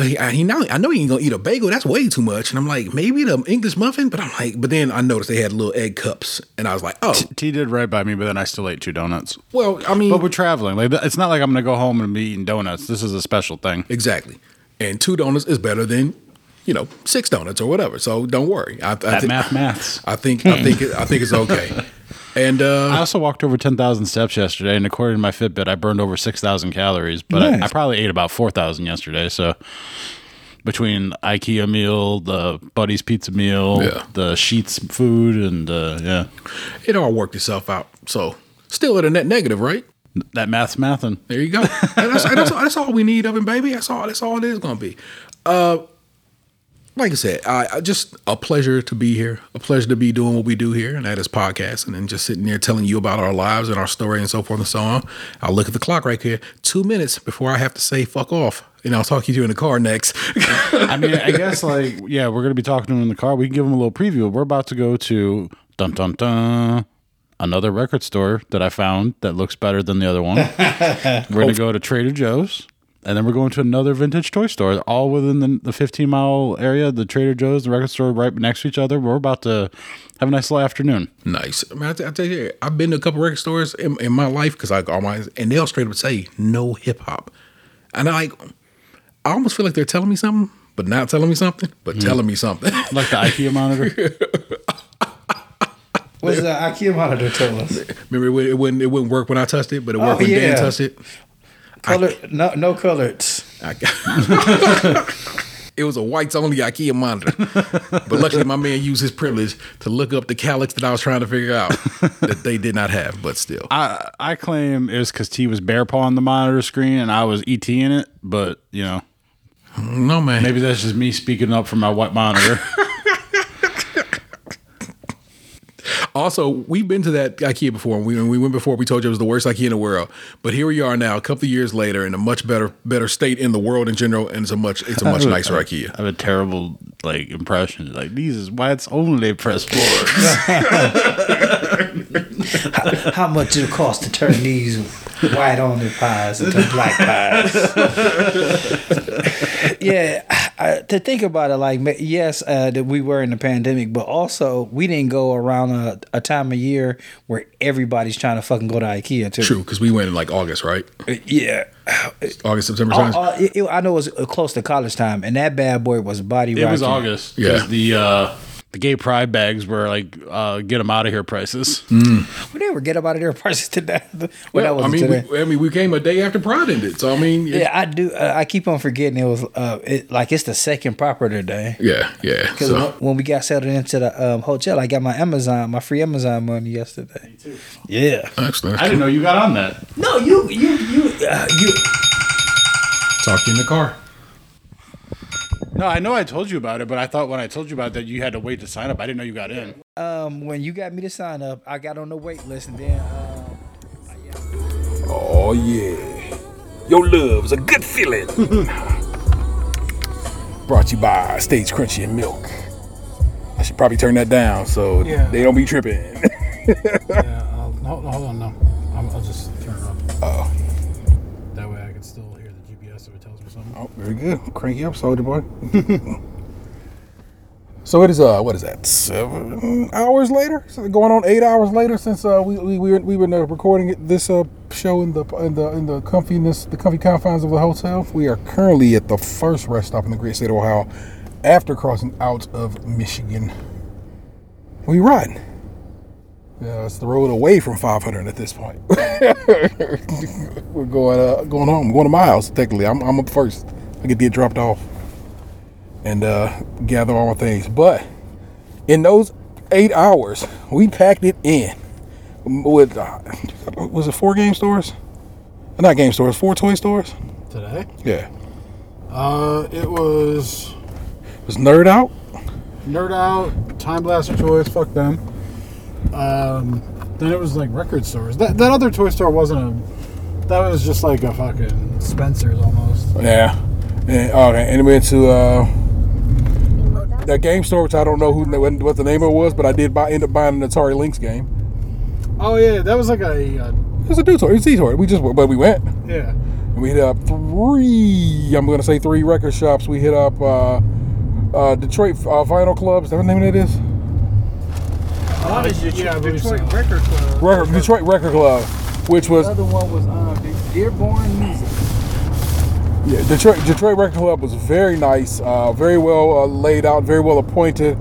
Well, he, I, he now, I know he ain't gonna eat a bagel. That's way too much. And I'm like, maybe the English muffin. But I'm like, but then I noticed they had little egg cups, and I was like, oh, T did right by me, but then I still ate two donuts. well, I mean, But we're traveling. Like it's not like I'm gonna go home and be eating donuts. This is a special thing. exactly. And two donuts is better than, you know, six donuts or whatever. So don't worry. I, I That thi- math maths. I think I think I think it's okay. [laughs] And I uh, also walked over 10,000 steps yesterday, and according to my Fitbit, I burned over 6,000 calories, but I, I probably ate about 4,000 yesterday. So between IKEA meal, the Buddy's pizza meal, Yeah. the Sheetz food, and uh, yeah, it all worked itself out. So still at a net negative, right? that math's mathin'. There you go. That's, that's, that's all we need of him, baby. That's all. That's all it is going to be. Uh, like I said, I, I just a pleasure to be here. A pleasure to be doing what we do here, and that is podcasting and then just sitting there telling you about our lives and our story and so forth and so on. I'll look at the clock right here. Two minutes before I have to say "fuck off," and I'll talk to you in the car next. I mean, I guess like yeah, we're gonna be talking to him in the car. We can give him a little preview. We're about to go to dun dun dun another record store that I found that looks better than the other one. [laughs] we're gonna go to Trader Joe's, and then we're going to another vintage toy store, all within the, the 15 mile area. The Trader Joe's, the record store, right next to each other. We're about to have a nice little afternoon. nice. I, mean, I, t- I tell you, I've been to a couple record stores in, in my life because I all my and they'll straight up say no hip hop, and I like. I almost feel like they're telling me something, but not telling me something, but mm. telling me something. [laughs] Like the IKEA monitor. What's the IKEA monitor tell us? Remember, it, wouldn't- it wouldn't work when I touched it, but it worked Oh, when Dan touched it. Color, no, no colors. I, [laughs] it was a whites only IKEA monitor, but luckily my man used his privilege to look up the Kallax that I was trying to figure out [laughs] that they did not have. But still, I I claim it was because T was bear paw on the monitor screen and I was ET in it, but you know. no man. Maybe that's just me speaking up for my white monitor. [laughs] Also, we've been to that IKEA before. and We, when we went before, we told you it was the worst IKEA in the world. But here we are now, a couple of years later, in a much better better state in the world in general, and it's a much it's a much nicer IKEA. I have a terrible like impression. Like these is why it's only press boards. [laughs] How much it cost to turn these white only pies into black pies? [laughs] yeah, I, to think about it, like yes, uh, that we were in the pandemic, but also we didn't go around a, a time of year where everybody's trying to fucking go to IKEA too. True, because we went in like August, right? Yeah. August, September Uh, uh, it- it- I know it was uh, close to college time, and that bad boy was body. it was. August. Yeah. Yeah. The uh, the gay pride bags were like uh, get them out of here prices. We never get them out of here prices [laughs] today. Well, that was I mean, today. we, I mean, we came a day after Pride ended, so I mean, yeah, I do. Uh, I keep on forgetting it was uh, it, like it's the second proper day. yeah, yeah. Because So, when we got settled into the um, hotel, I got my Amazon, my free Amazon money yesterday. Me too. Yeah. excellent. I didn't know you got on that. No, you, you, you, uh, you. Talk to you in the car. No, I know I told you about it, but I thought when I told you about it that you had to wait to sign up. I didn't know you got in. Um, when you got me to sign up, I got on the wait list, and then um, Oh yeah, your love's a good feeling. [laughs] Brought to you by Stays Krunchy in Milk. I should probably turn that down so Yeah. they don't be tripping. [laughs] Yeah, I'll, hold, hold on, no. I'll, I'll just turn it up. Oh. Can still hear the GPS if it tells me something. oh, very good. Cranky up, soldier boy. [laughs] so it is. Uh, what is that? Seven hours later. So going on eight hours later since uh, we we we were, we were recording it- this uh, show in the in the in the comfiness the comfy confines of the hotel. We are currently at the first rest stop in the great state of Ohio. After crossing out of Michigan, we riding. Yeah, it's the road away from 500 at this point. [laughs] We're going uh, going home, going to my house. Technically, I'm, I'm up first. I get to get dropped off and uh, gather all my things. But in those eight hours, we packed it in with uh, was it four game stores? Not game stores, four toy stores. Today? Yeah, Uh, it was it was Nerd Out. Nerd Out, Time Blaster Toys, fuck them. Um, then it was like record stores. That, that other toy store wasn't a. That was just like a fucking Spencer's almost. Yeah, and, okay, and we went to uh, that game store, which I don't know who what the name of it was, but I did buy end up buying an Atari Lynx game. Oh, yeah, that was like a. Uh, It was a dude toy. It was a toy. We just but we went. yeah. And we hit up three. I'm gonna say three record shops. We hit up uh, uh, Detroit uh, Vinyl Clubs. Is that what the name of it is? One is Detroit, yeah, I. Detroit Record Club. Record, Detroit Record Club, which was The other one was uh, De- Dearborn Music. Yeah, Detroit Detroit Record Club was very nice, uh, very well uh, laid out, very well appointed,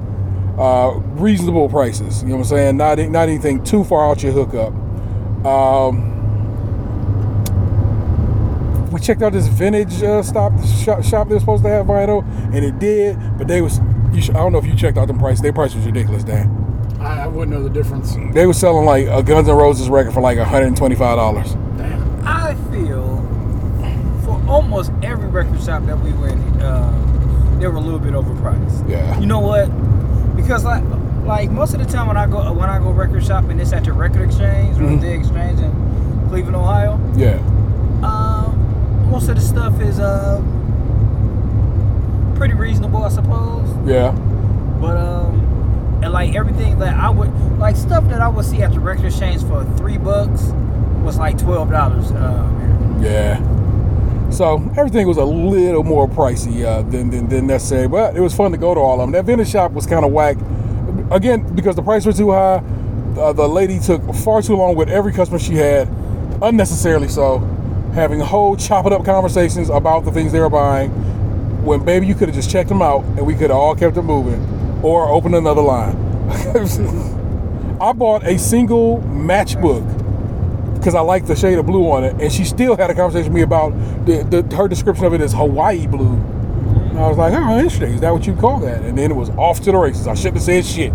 uh, reasonable prices. You know what I'm saying? Not not anything too far out your hookup. Um, we checked out this vintage uh, stop shop, shop they were supposed to have vinyl, and it did, but they was. You should, I don't know if you checked out them prices. Their price was ridiculous, Dan. I, I wouldn't know the difference. They were selling like a Guns N' Roses record for like 125 dollars. Damn. I feel for almost every record shop that we went, uh, they were a little bit overpriced. Yeah. You know what? Because like, like most of the time when I go when I go record shopping, it's at the Record Exchange or Mhm. the Exchange in Cleveland, Ohio. Yeah. Um, most of the stuff is uh pretty reasonable, I suppose. Yeah. But um, and like everything that I would like stuff that I would see at the record exchange for three bucks was like twelve dollars. Uh, Yeah. So everything was a little more pricey uh, than, than than necessary, but it was fun to go to all of them. That vintage shop was kind of whack, again because the prices were too high. Uh, the lady took far too long with every customer she had, unnecessarily so, having whole chop it up conversations about the things they were buying. When baby, you could have just checked them out and we could have all kept it moving, or open another line. [laughs] I bought a single matchbook because I like the shade of blue on it, and she still had a conversation with me about the, the her description of it as Hawaii blue. And I was like, oh, interesting. Is that what you call that? And then it was off to the races. I shouldn't have said shit.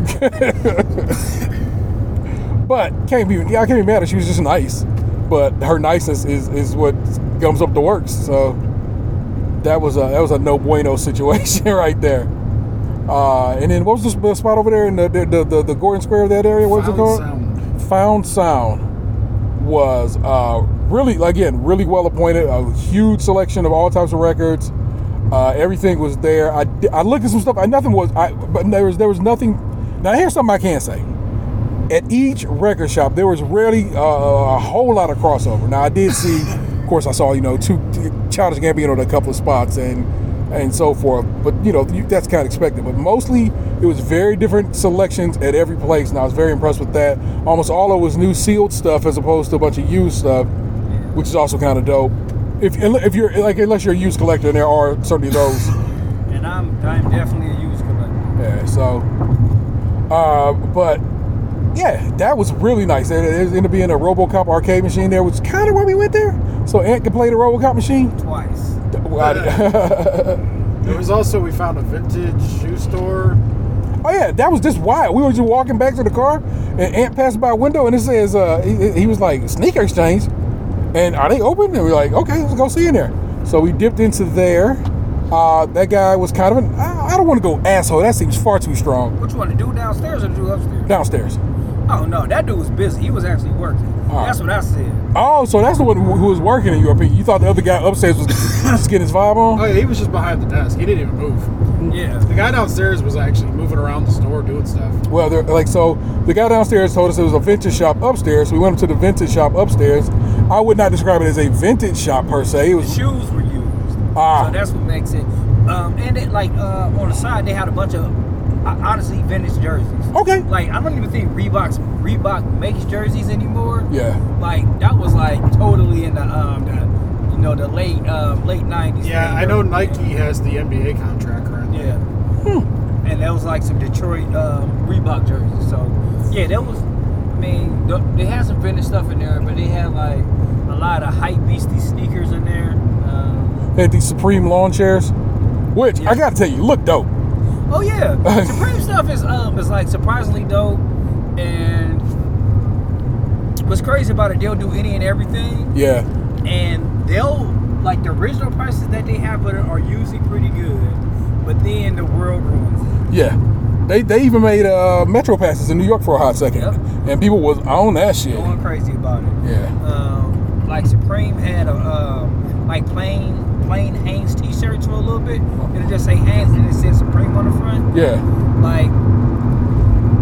[laughs] but can't be yeah, I can't be mad. She was just nice. But her niceness is is what gums up the works. So that was a that was a no bueno [laughs] situation right there. Uh, and then what was the spot over there in the the, the, the, Gordon Square of that area? What was it Found called? Sound. Found Sound was uh, really, again, really well appointed. A huge selection of all types of records. Uh, everything was there. I, I looked at some stuff. I, nothing was, I, but there was there was nothing. Now here's something I can say. At each record shop, there was rarely uh, a whole lot of crossover. Now I did see, of course, I saw you know two Childish Gambino at a couple of spots and and so forth. But you know that's kind of expected. But mostly it was very different selections at every place, and I was very impressed with that. Almost all of it was new sealed stuff as opposed to a bunch of used stuff, which is also kind of dope. If if you're like unless you're a used collector, and there are certainly those. [laughs] and I'm I'm definitely a used collector. Yeah, so, uh, but yeah, that was really nice. It ended up being a RoboCop arcade machine there, which is kind of why we went there. So Ant could play the RoboCop machine. Twice. Well, [laughs] I- There was also we found a vintage shoe store. oh yeah, that was just wild. We were just walking back to the car, and Ant passed by a window, and it says uh, he, he was like sneaker exchange, and are they open? And we're like, okay, let's go see in there. So we dipped into there. Uh, that guy was kind of an I, I don't want to go asshole. That seems far too strong. Which one? The dude downstairs or the dude upstairs? Downstairs. Oh no, that dude was busy. He was actually working. Oh. That's what I said. Oh, so that's the one who, who was working in your opinion. You thought the other guy upstairs was just getting his vibe Oh on? yeah, he was just behind the desk. He didn't even move. Yeah. The guy downstairs was actually moving around the store doing stuff. Well, they're like so. The guy downstairs told us it was a vintage shop upstairs. So we went up to the vintage shop upstairs. I would not describe it as a vintage shop per se. It The shoes were used. Ah. So that's what makes it. Um, and it like uh, on the side they had a bunch of uh, honestly vintage jerseys. Okay. Like I don't even think Reebok's Reebok makes jerseys anymore. Yeah. Like that was like totally in the um the you know the late um late nineties. Yeah, I know Nike has the NBA contract currently. Yeah. Hmm. And that was like some Detroit um, Reebok jerseys. So yeah, that was. I mean, th- they had some vintage stuff in there, but they had like a lot of hype beastie sneakers in there. Um, They had these Supreme lawn chairs, which I gotta tell you, look dope. Oh yeah, [laughs] Supreme stuff is um is like surprisingly dope. And what's crazy about it, they'll do any and everything. Yeah. and they'll like the original prices that they have but are usually pretty good but then the world ruins it. Yeah. They, they even made uh, metro passes in New York for a hot second, Yep. and people was on that shit. going crazy about it Yeah. um, like supreme had a um, like plain plain Hanes t-shirts for a little bit and it just say Hanes and it says supreme on the front Yeah. like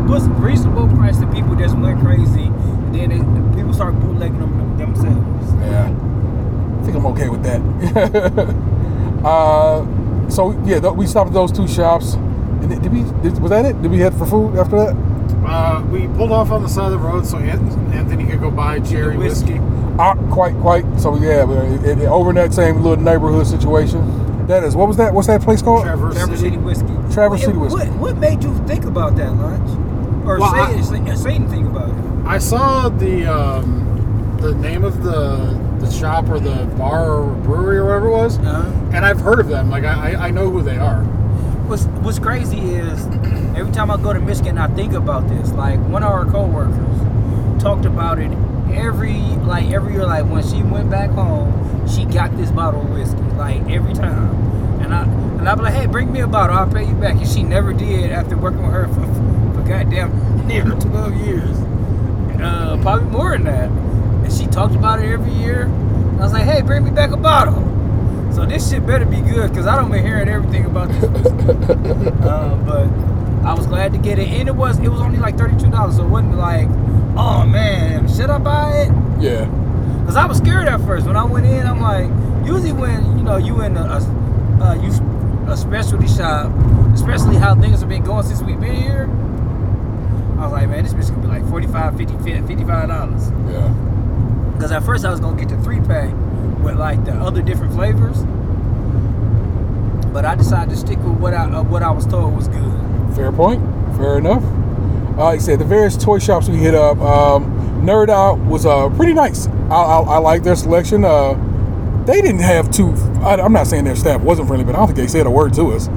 was reasonable price that people just went crazy and then it, people start bootlegging them themselves Yeah. I think I'm okay with that. [laughs] uh, so yeah, th- we stopped at those two shops. And did we? Did, was that it? Did we head for food after that? Uh, we pulled off on the side of the road so Anthony could go buy cherry whiskey. whiskey. Ah, quite, quite. So yeah, it, it- over in that same little neighborhood situation. That is. What was that? What's that place called? Traverse Traverse City. City whiskey. Traverse What- City whiskey. What, what made you think about that lunch? Or Well, say, I- say, say anything about it? I saw the um, the name of the the shop or the bar or brewery or whatever it was, Uh-huh. and I've heard of them. Like I, I- I know who they are. What's What's crazy is [clears throat] every time I go to Michigan, I think about this. Like one of our coworkers talked about it every like every year. Like when she went back home, she got this bottle of whiskey. Like every time, and I and I be like, hey, bring me a bottle. I'll pay you back. And she never did after working with her for, for goddamn [laughs] near twelve years. Uh, probably more than that. And she talked about it every year. I was like, hey, bring me back a bottle. So this shit better be good because I don't been hearing everything about this. [laughs] uh, but I was glad to get it, and it was it was only like thirty two dollars, so it wasn't like, oh man, should I buy it? Yeah. Because I was scared at first when I went in. I'm like, usually when you know you in a, a, uh, you a specialty shop, especially how things have been going since we've been here. I was like, man, this bitch gonna be like 45 50 55 dollars. Yeah. Because at first I was gonna get the three pack with like the other different flavors, but I decided to stick with what I uh, what I was told was good. Fair point. Fair enough. Uh, like I said, the various toy shops we hit up, um, Nerd Out was uh, pretty nice. I, I, I like their selection. Uh, they didn't have too. I, I'm not saying their staff wasn't friendly, but I don't think they said a word to us.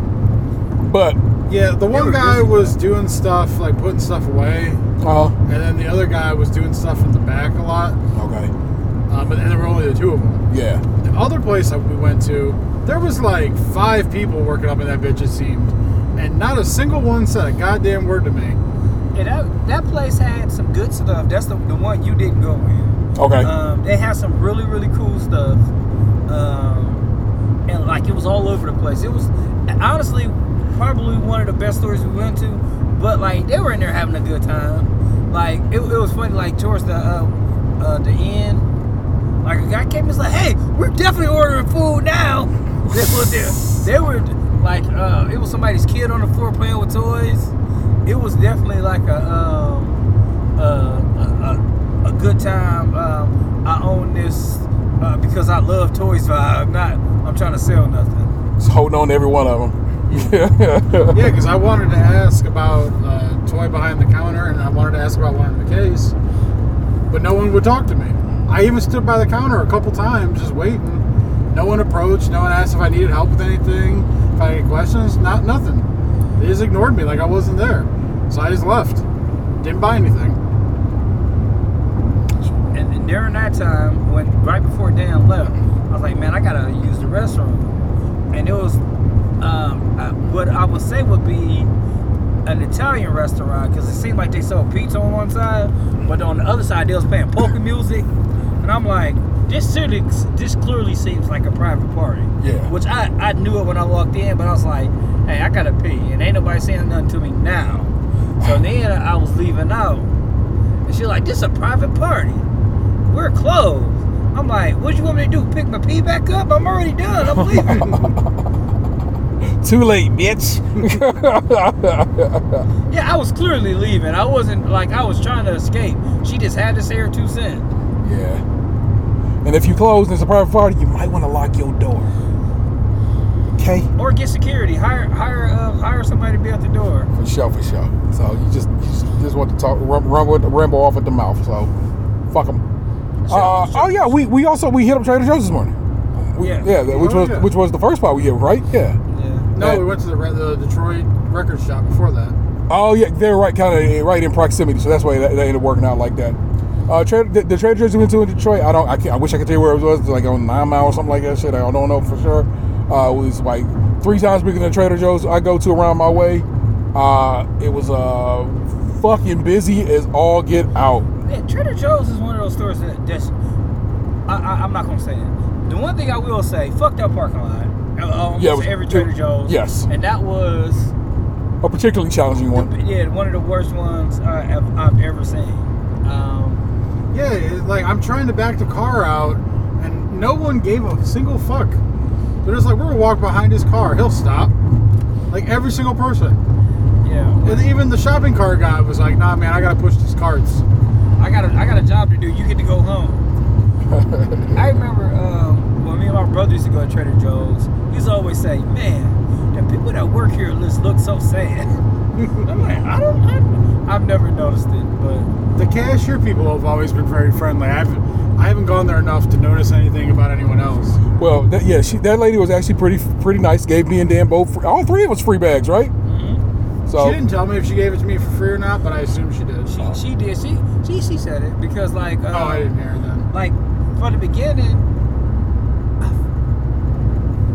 But Yeah, the one guy was doing stuff like putting stuff away, uh, and then the other guy was doing stuff in the back a lot. okay, Uh, but and there were only the two of them. yeah, The other place that we went to, there was like five people working up in that bitch. It seemed, and not a single one said a goddamn word to me. And that that place had some good stuff. That's the, the one you didn't go in. okay, Um, they had some really really cool stuff, um, and like it was all over the place. It was honestly probably one of the best stores we went to, but like they were in there having a good time. Like it, it was funny. Like towards the uh, uh, the end, like a guy came and was like, "Hey, we're definitely ordering food now." [laughs] They were there. They were like uh, it was somebody's kid on the floor playing with toys. It was definitely like a. Um, uh, a, a, a good time. Um, I own this uh, because I love toys vibe. Not I'm trying to sell nothing. just holding on to every one of them. [laughs] Yeah, because I wanted to ask about uh, toy behind the counter, and I wanted to ask about one in the case, but no one would talk to me. I even stood by the counter a couple times just waiting. No one approached. No one asked if I needed help with anything. If I had any questions, not nothing. They just ignored me like I wasn't there. So I just left. Didn't buy anything. And, during that time, when right before Dan left, I was like, man, I gotta use the restroom. And it was um, what I would say would be an Italian restaurant because it seemed like they sold pizza on one side, but on the other side they was playing polka music. And I'm like, this clearly, this clearly seems like a private party. Yeah. Which I, I knew it when I walked in, but I was like, hey, I gotta pee, and ain't nobody saying nothing to me now. So [laughs] then I was leaving out, and she's like, this is a private party. We're closed. I'm like, what you want me to do? Pick my pee back up? I'm already done. I'm leaving. [laughs] Too late, bitch. [laughs] yeah, I was clearly leaving. I wasn't like I was trying to escape. She just had to say her two cents. yeah. And if you close and it's a private party, you might want to lock your door. Okay. Or get security. Hire hire uh, hire somebody to be at the door. For sure, for sure. So you just you just, just want to talk, run, run with, ramble off at the mouth. So fuck them. Uh, oh yeah, we, we also we hit up Trader Joe's this morning. We, Yeah. yeah, which Oh, was yeah. which was the first spot we hit, right? Yeah. Yeah. No, Yeah. we went to the, the Detroit record shop before that. Oh yeah, they're right, kind of right in proximity, so that's why that, that ended up working out like that. Uh, the, the Trader Joe's we went to in Detroit, I don't, I, can't, I wish I could tell you where it was, like on Nine Mile or something like that. Shit, I don't know for sure. Uh, it was like three times bigger than Trader Joe's I go to around my way. Uh, it was uh fucking busy as all get out. Yeah, Trader Joe's is one of those stores that that's. I, I, I'm not gonna say it. The one thing I will say, fuck that parking lot. Uh, almost Yeah, it was- every Trader Joe's. yes. And that was, A particularly challenging one. yeah, one of the worst ones I, have I've ever seen. Um, Yeah, like I'm trying to back the car out, and no one gave a single fuck. They're just like, we're gonna walk behind his car. He'll stop. Like every single person. Yeah. And even the shopping cart guy was like, nah, man, I gotta push these carts. I got a, I got a job to do. You get to go home. [laughs] I remember um, when me and my brother used to go to Trader Joe's. He used to always say, "Man, the people that work here just look so sad." [laughs] I'm like, I don't, I, I've never noticed it, but The cashier people have always been very friendly. I haven't, I haven't gone there enough to notice anything about anyone else. Well, that, yeah, she, that lady was actually pretty pretty nice. Gave me and Dan both free, all three of us free bags, right? Mm-hmm. So She didn't tell me if she gave it to me for free or not, but I assume she did. she, she did. She, she, she said it because like, uh, oh, I didn't hear that. like from the beginning.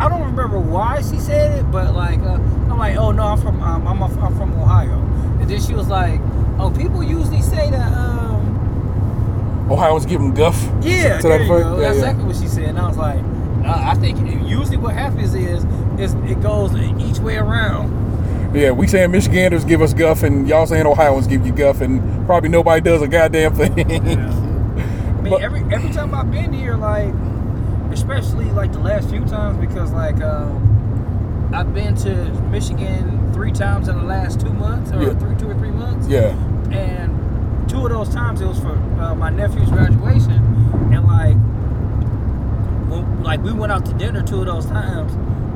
I- don't remember why she said it, but like uh, I'm like, oh no, I'm from um, I'm, a, I'm from Ohio, and then she was like, oh, people usually say that. Um, Ohioans give them guff. Yeah, to there that effect? go. Yeah, That's yeah. exactly what she said. And I was like, uh, I think usually what happens is, is it goes each way around. Yeah, we saying Michiganders give us guff, and y'all saying Ohioans give you guff, and probably nobody does a goddamn thing. [laughs] I mean, But- every every time I've been here, like, especially like the last few times, because like um, I've been to Michigan three times in the last two months, or Yeah. three, two or three months. yeah, and two of those times it was for uh, my nephew's graduation, and like, when, like we went out to dinner two of those times,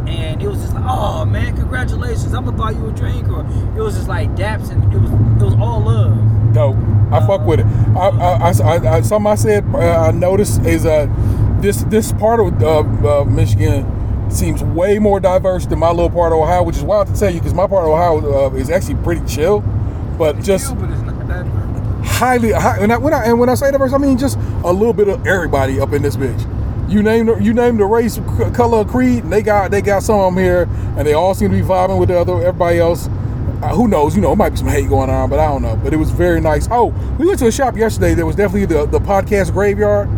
and it was just like, oh man, congratulations, I'm gonna buy you a drink, or it was just like daps, and it was it was all love. dope. I fuck with it. I, I, I, I, I- something I said uh, I noticed is uh, this this part of uh, uh, Michigan seems way more diverse than my little part of Ohio, which is wild to tell you because my part of Ohio uh, is actually pretty chill, but just Feel, but it's highly. High, and, I, when I, and when I say diverse, I mean just a little bit of everybody up in this bitch. You name the, you name the race, c- color, creed, and they got they got some of them here, and they all seem to be vibing with the other everybody else. Uh, who knows? You know, it might be some hate going on, but I don't know. But it was very nice. Oh, we went to a shop yesterday. There was definitely the the podcast graveyard.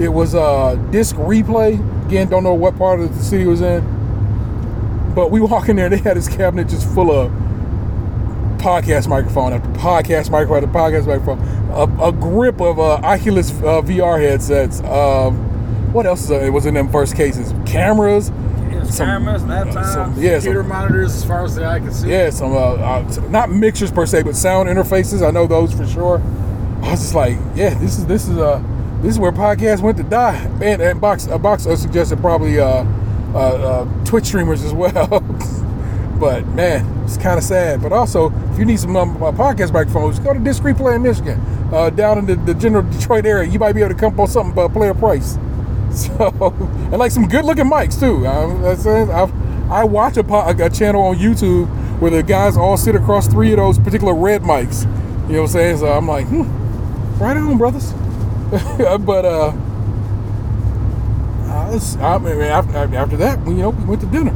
It was a disc replay. Again, don't know what part of the city it was in. But we walk in there, and they had this cabinet just full of podcast microphone after podcast microphone after podcast microphone, a, a grip of uh, Oculus uh, VR headsets. Um, what else is, uh, it was in them first cases? Cameras. Some- cameras, laptops. Some, yeah, Computer some, monitors as far as the eye can see. yeah, some uh, uh, not mixers per se, but sound interfaces. I know those for sure. I was just like, yeah, this is this is uh this is where podcasts went to die. Man, and box a box suggested probably uh, uh, uh, Twitch streamers as [laughs] well. but man, it's kind of sad. But also, if you need some um, podcast microphones, go to Disc Replay in Michigan, uh, down in the, the general Detroit area. You might be able to come up on something uh, player price. [laughs] So and like some good looking mics too. It. I've, I watch a, a channel on YouTube where the guys all sit across three of those particular red mics. You know what I'm saying? So I'm like, hmm, right on, brothers. [laughs] but uh, I mean, after, after that, we, you know, we went to dinner,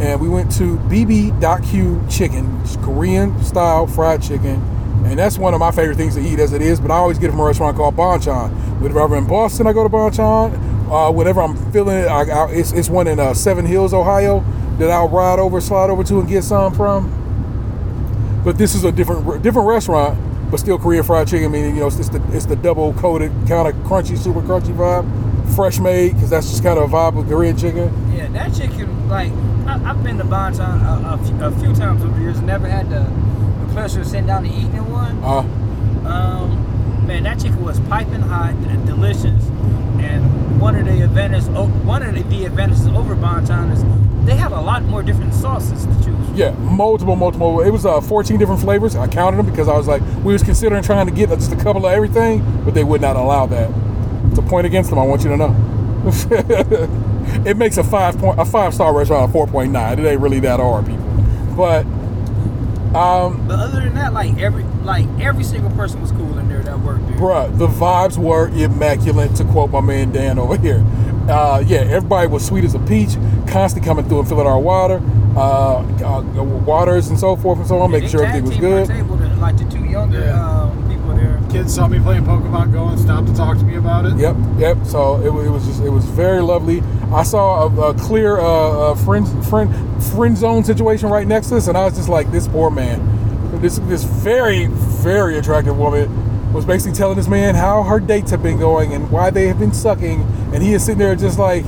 and we went to BB.Q Chicken, Korean style fried chicken, and that's one of my favorite things to eat as it is. But I always get it from a restaurant called Bonchon. Whenever I'm in Boston, I go to Bonchon. Uh, whenever I'm feeling it, I, I, it's, it's one in uh, Seven Hills, Ohio, that I'll ride over, slide over to, and get some from. But this is a different different restaurant, but still Korean fried chicken. I Meaning, you know, it's, it's the it's the double coated kind of crunchy, super crunchy vibe, fresh made because that's just kind of a vibe with Korean chicken. Yeah, that chicken, like, I, I've been to Bonchon a, a, few, a few times over the years, never had the, the pleasure of sitting down and eating in one. Uh, Um, man, that chicken was piping hot and delicious. And one of the advantages, one of the, the advantages over Bonchon is they had a lot more different sauces to choose. from. yeah, multiple, multiple. It was uh, 14 different flavors. I counted them because I was like, we was considering trying to get just a couple of everything, but they would not allow that. It's a point against them. I want you to know. [laughs] it makes a five point a five star restaurant a 4.9. It ain't really that hard, people. But But other than that, like every like every single person was cool in there that worked there. Bruh, the vibes were immaculate, to quote my man Dan over here. Uh, yeah, everybody was sweet as a peach, constantly coming through and filling our water, uh, uh, waters and so forth and so on, Yeah, making sure everything was good. Table to, like the two younger Yeah. um, people there. Kids saw me playing Pokemon Go and stopped to talk to me about it. Yep, yep. So it, it was just it was very lovely. I saw a, a clear uh, uh, friend friend friend zone situation right next to us, and I was just like, this poor man, this this very very attractive woman, was basically telling this man how her dates have been going and why they have been sucking, and he is sitting there just like,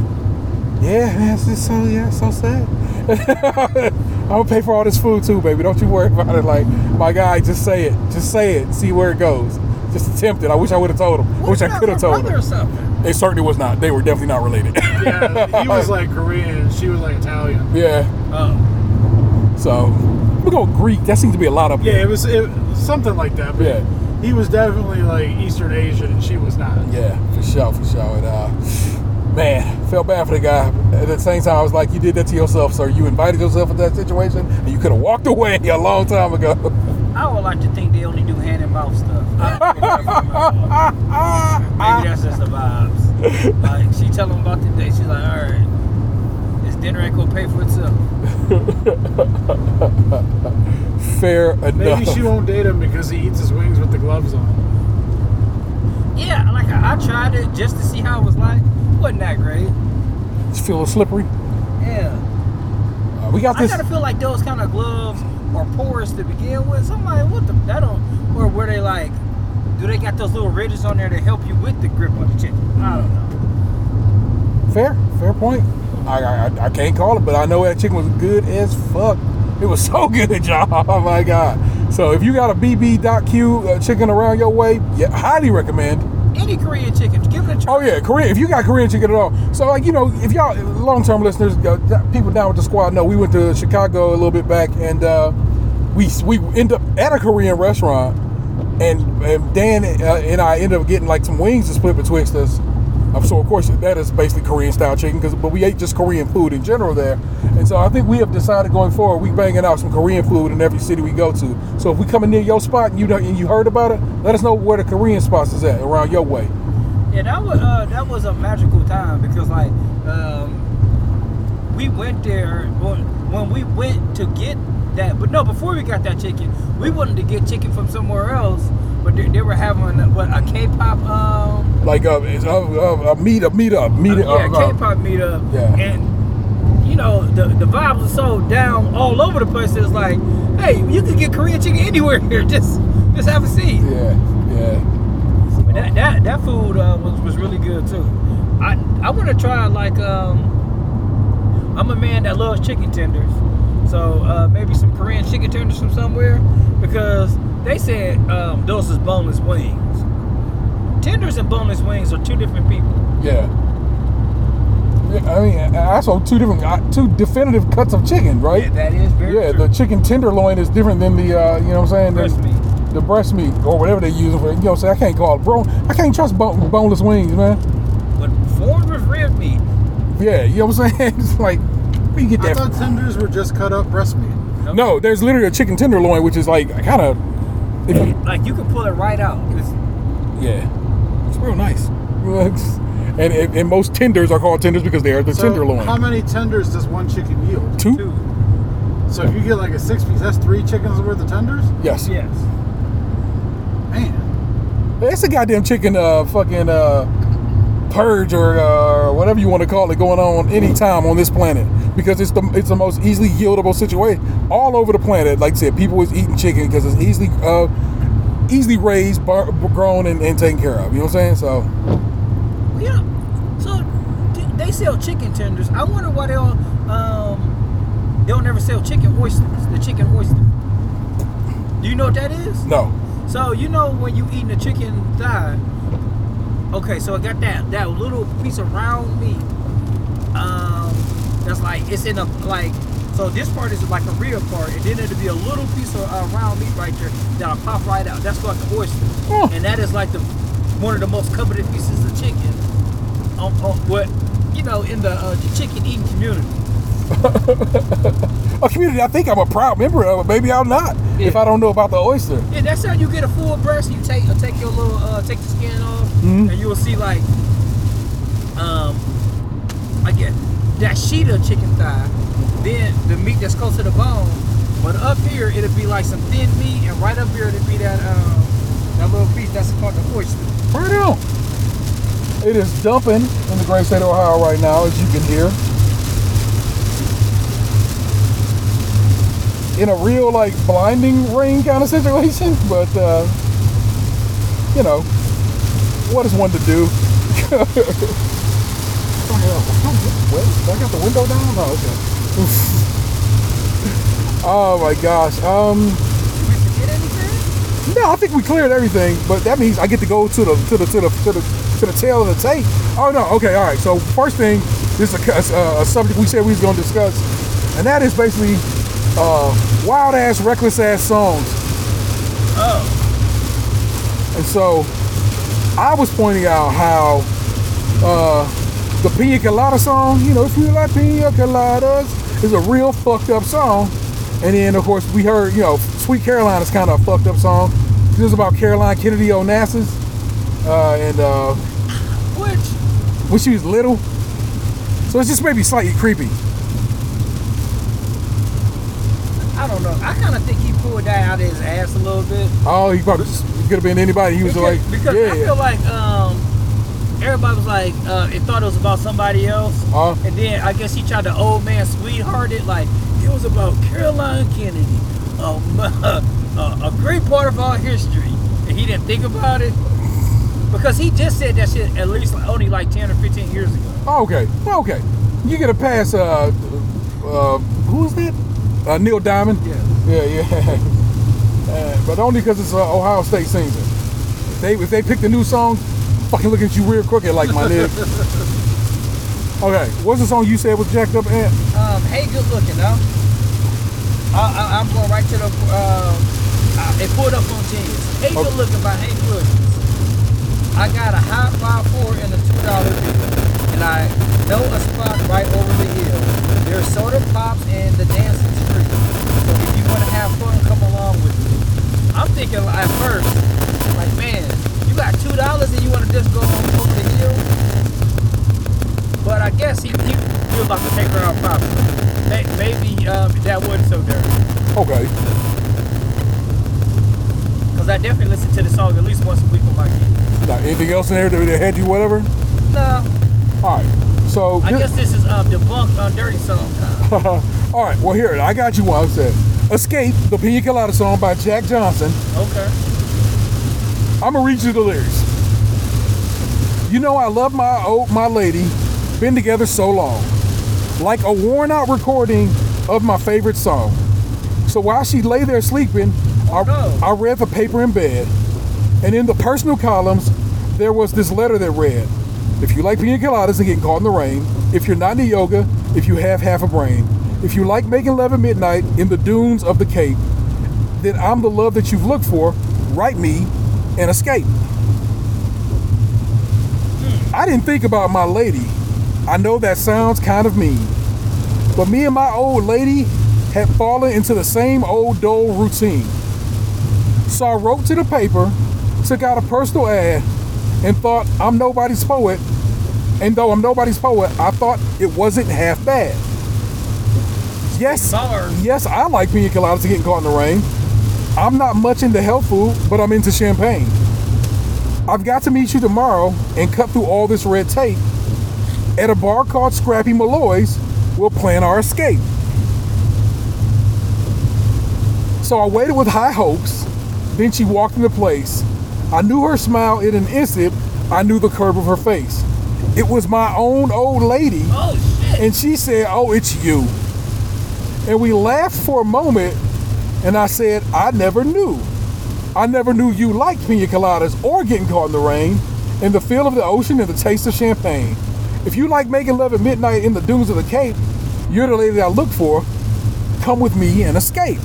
yeah, man, it's just so yeah, so sad. [laughs] I'm gonna pay for all this food too, baby. Don't you worry about it. Like my guy, just say it, just say it, see where it goes. Just attempt it. I wish I would have told him. I wish I could have told or him. something. It certainly was not. They were definitely not related. Yeah, he [laughs] was like Korean she was like Italian. yeah. Oh, So we go Greek. That seems to be a lot of Yeah, it was it, something like that. But Yeah. He was definitely like Eastern Asian and she was not. Yeah, for sure, for sure. And uh, man, felt bad for the guy. At the same time, I was like, you did that to yourself, sir. You invited yourself into that situation, and you could have walked away [laughs] a long time ago. I would like to think they only do hand and mouth stuff. I don't think that's from, uh, Maybe that's just the vibes. Like she tell him about the day, she's like, all right, this dinner ain't gonna pay for itself. [laughs] Fair enough. Maybe she won't date him because he eats his wings with the gloves on. Yeah, like I, I tried it just to see how it was like. Wasn't that great? It's feeling slippery. Yeah. Uh, we got this. I this. kind of feel like those kind of gloves are porous to begin with. So I'm like, what the? That don't. Or were they like? Do they got those little ridges on there to help you with the grip on the chicken? I don't know. Fair, fair point. I, I I can't call it, but I know that chicken was good as fuck. It was [laughs] so good, y'all. Oh my god. So if you got a BB.Q uh, chicken around your way, yeah, highly recommend. Any Korean chicken, give it a try. Oh yeah, Korean. If you got Korean chicken at all, so like you know, if y'all long-term listeners, uh, people down with the squad know we went to Chicago a little bit back, and uh, we we end up at a Korean restaurant, and, and Dan uh, and I ended up getting like some wings to split betwixt us. Um, so of course that is basically Korean style chicken, because but we ate just Korean food in general there, and so I think we have decided going forward we banging out some Korean food in every city we go to. So if we coming near your spot and you don't, and you heard about it, let us know where the Korean spots is at around your way. Yeah, that was uh, that was a magical time because like um, we went there when we went to get that, but no, before we got that chicken, we wanted to get chicken from somewhere else, but they, they were having what a K-pop um like uh, it's, uh, uh, a meet a meet up meet uh, yeah uh, K-pop meetup, Yeah. and you know the the vibes were so down all over the place. It's like, hey, you can get Korean chicken [laughs] anywhere here. Just just have a seat. yeah yeah But that that, that food uh, was, was really good too. I I want to try like um. I'm a man that loves chicken tenders, so uh, maybe some Korean chicken tenders from somewhere because they said um, those is boneless wings. Tenders and boneless wings are two different people. yeah. I mean, also two different, uh, two definitive cuts of chicken, right? Yeah, that is very Yeah, true. the chicken tenderloin is different than the, uh, you know what I'm saying? Breast the, meat. The breast meat or whatever they use for. You know what I'm saying? I can't call it bro. I can't trust bone, boneless wings, man. But formed with rib meat. Yeah, you know what I'm saying? [laughs] It's like, you get I that? thought tenders were just cut up breast meat. no, there's literally a chicken tenderloin, which is like kind of, you, Like you can pull it right out. It's, yeah, it's real nice. And, and, and most tenders are called tenders because they are the So tenderloin. how many tenders does one chicken yield? Two? two. So if you get like a six piece, that's three chickens worth of tenders. Yes. Yes. Man, It's a goddamn chicken uh fucking uh purge or uh, whatever you want to call it going on any time on this planet because it's the it's the most easily yieldable situation all over the planet. Like I said, people is eating chicken because it's easily uh easily raised, bar, grown, and, and taken care of. You know what I'm saying? So Yeah. So th- they sell chicken tenders. I wonder why they don't um they don't never sell chicken oysters. The chicken oyster. Do you know what that is? no, So you know when you eating a chicken thigh. Okay, so I got that that little piece of round meat. Um, that's like it's in a like. So this part is like a rear part, and then it'll be a little piece of uh, round meat right there that'll pop right out. That's like the oyster, Oh. and that is like the one of the most coveted pieces of chicken. On, on what you know in the, uh, the chicken eating community. [laughs] a community I think I'm a proud member of, but maybe I'm not if I don't know about the oyster. Yeah, that's how you get a full breast. You take uh, take your little uh, take the skin off, Mhm. and you will see like um I get that sheet of chicken thigh, then the meat that's close to the bone. But up here it'll be like some thin meat, and right up here it'll be that um that little piece that's called the oyster. Right on. It is dumping in the great state of Ohio right now, as you can hear. In a real like blinding rain kind of [laughs] situation, but uh, you know, what is one to do? [laughs] Wait, I got the window down? No, okay. oh my gosh. Um, no, I think we cleared everything, but that means I get to go to the to the to the to the to the tail of the tape. Oh no, okay, all right. So first thing, this is a, a, a subject we said we was gonna discuss, and that is basically uh, wild ass, reckless ass songs. Oh. And so I was pointing out how uh, the Pina Colada song, you know, if you like Pina Coladas, is a real fucked up song. And then, of course, we heard, you know, Sweet Caroline is kind of a fucked up song. This is about Caroline Kennedy Onassis. Uh, and uh, Which? when she was little. So it's just maybe slightly creepy. I don't know. I kind of think he pulled that out of his ass a little bit. Oh, he probably could have been anybody. He was because, like, because yeah. I feel like um, everybody was like, uh, it thought it was about somebody else, Uh, and then I guess he tried to old man sweetheart it like it was about Caroline Kennedy, um, [laughs] a, a great part of our history, and he didn't think about it because he just said that shit at least like, only like ten or fifteen years ago. Okay, okay. You get a pass. Uh, uh, who is that? Uh, Neil Diamond. Yeah. Yeah, yeah. [laughs] Uh, but only because it's uh, Ohio State season. If they if they pick the new song, fucking look at you real crooked like my nigga. okay, what's the song you said was jacked up at? Um, hey, good looking, though. I, I, I'm going right to the. Uh, it pulled up on Genius. Hey, good looking by Hank Williams. I got a high five four and a two dollar bill, and I know a spot right over the hill. There's soda pops and the dancing street. So if you want to have fun, come along with me. I'm thinking at first, like, man, you got two dollars and you want to just go over the hill. But I guess he, he, was about to take her out probably. May- Maybe um, that wasn't so dirty. Okay. Because I definitely listen to the song at least once a week with my kids. Anything else in there that had you whatever? No, All right. So I guess this is um, debunked on Dirty Song [laughs] time. all right. Well, here I got you one. I said, "Escape," the Pina Colada song by Jack Johnson. Okay. I'm gonna read you the lyrics. You know I love my old my lady, been together so long. Like a worn out recording of my favorite song. So while she lay there sleeping, I, no. I read the paper in bed. And in the personal columns, there was this letter that read, if you like pina coladas and getting caught in the rain, if you're not into yoga, if you have half a brain, if you like making love at midnight in the dunes of the Cape, then I'm the love that you've looked for. Write me and escape. I didn't think about my lady. I know that sounds kind of mean. But me and my old lady had fallen into the same old dull routine. So I wrote to the paper, took out a personal ad, and thought I'm nobody's poet. And though I'm nobody's poet, I thought it wasn't half bad. Yes, Bars. yes, I like pina coladas and getting caught in the rain. I'm not much into health food, but I'm into champagne. I've got to meet you tomorrow and cut through all this red tape. At a bar called Scrappy Malloy's, we'll plan our escape. So I waited with high hopes. Then she walked into place. I knew her smile in an instant. I knew the curve of her face. It was my own old lady. Oh, shit. And she said, Oh, it's you. And we laughed for a moment. And I said, I never knew. I never knew you liked pina coladas or getting caught in the rain and the feel of the ocean and the taste of champagne. If you like making love at midnight in the dunes of the Cape, you're the lady I look for. Come with me and escape.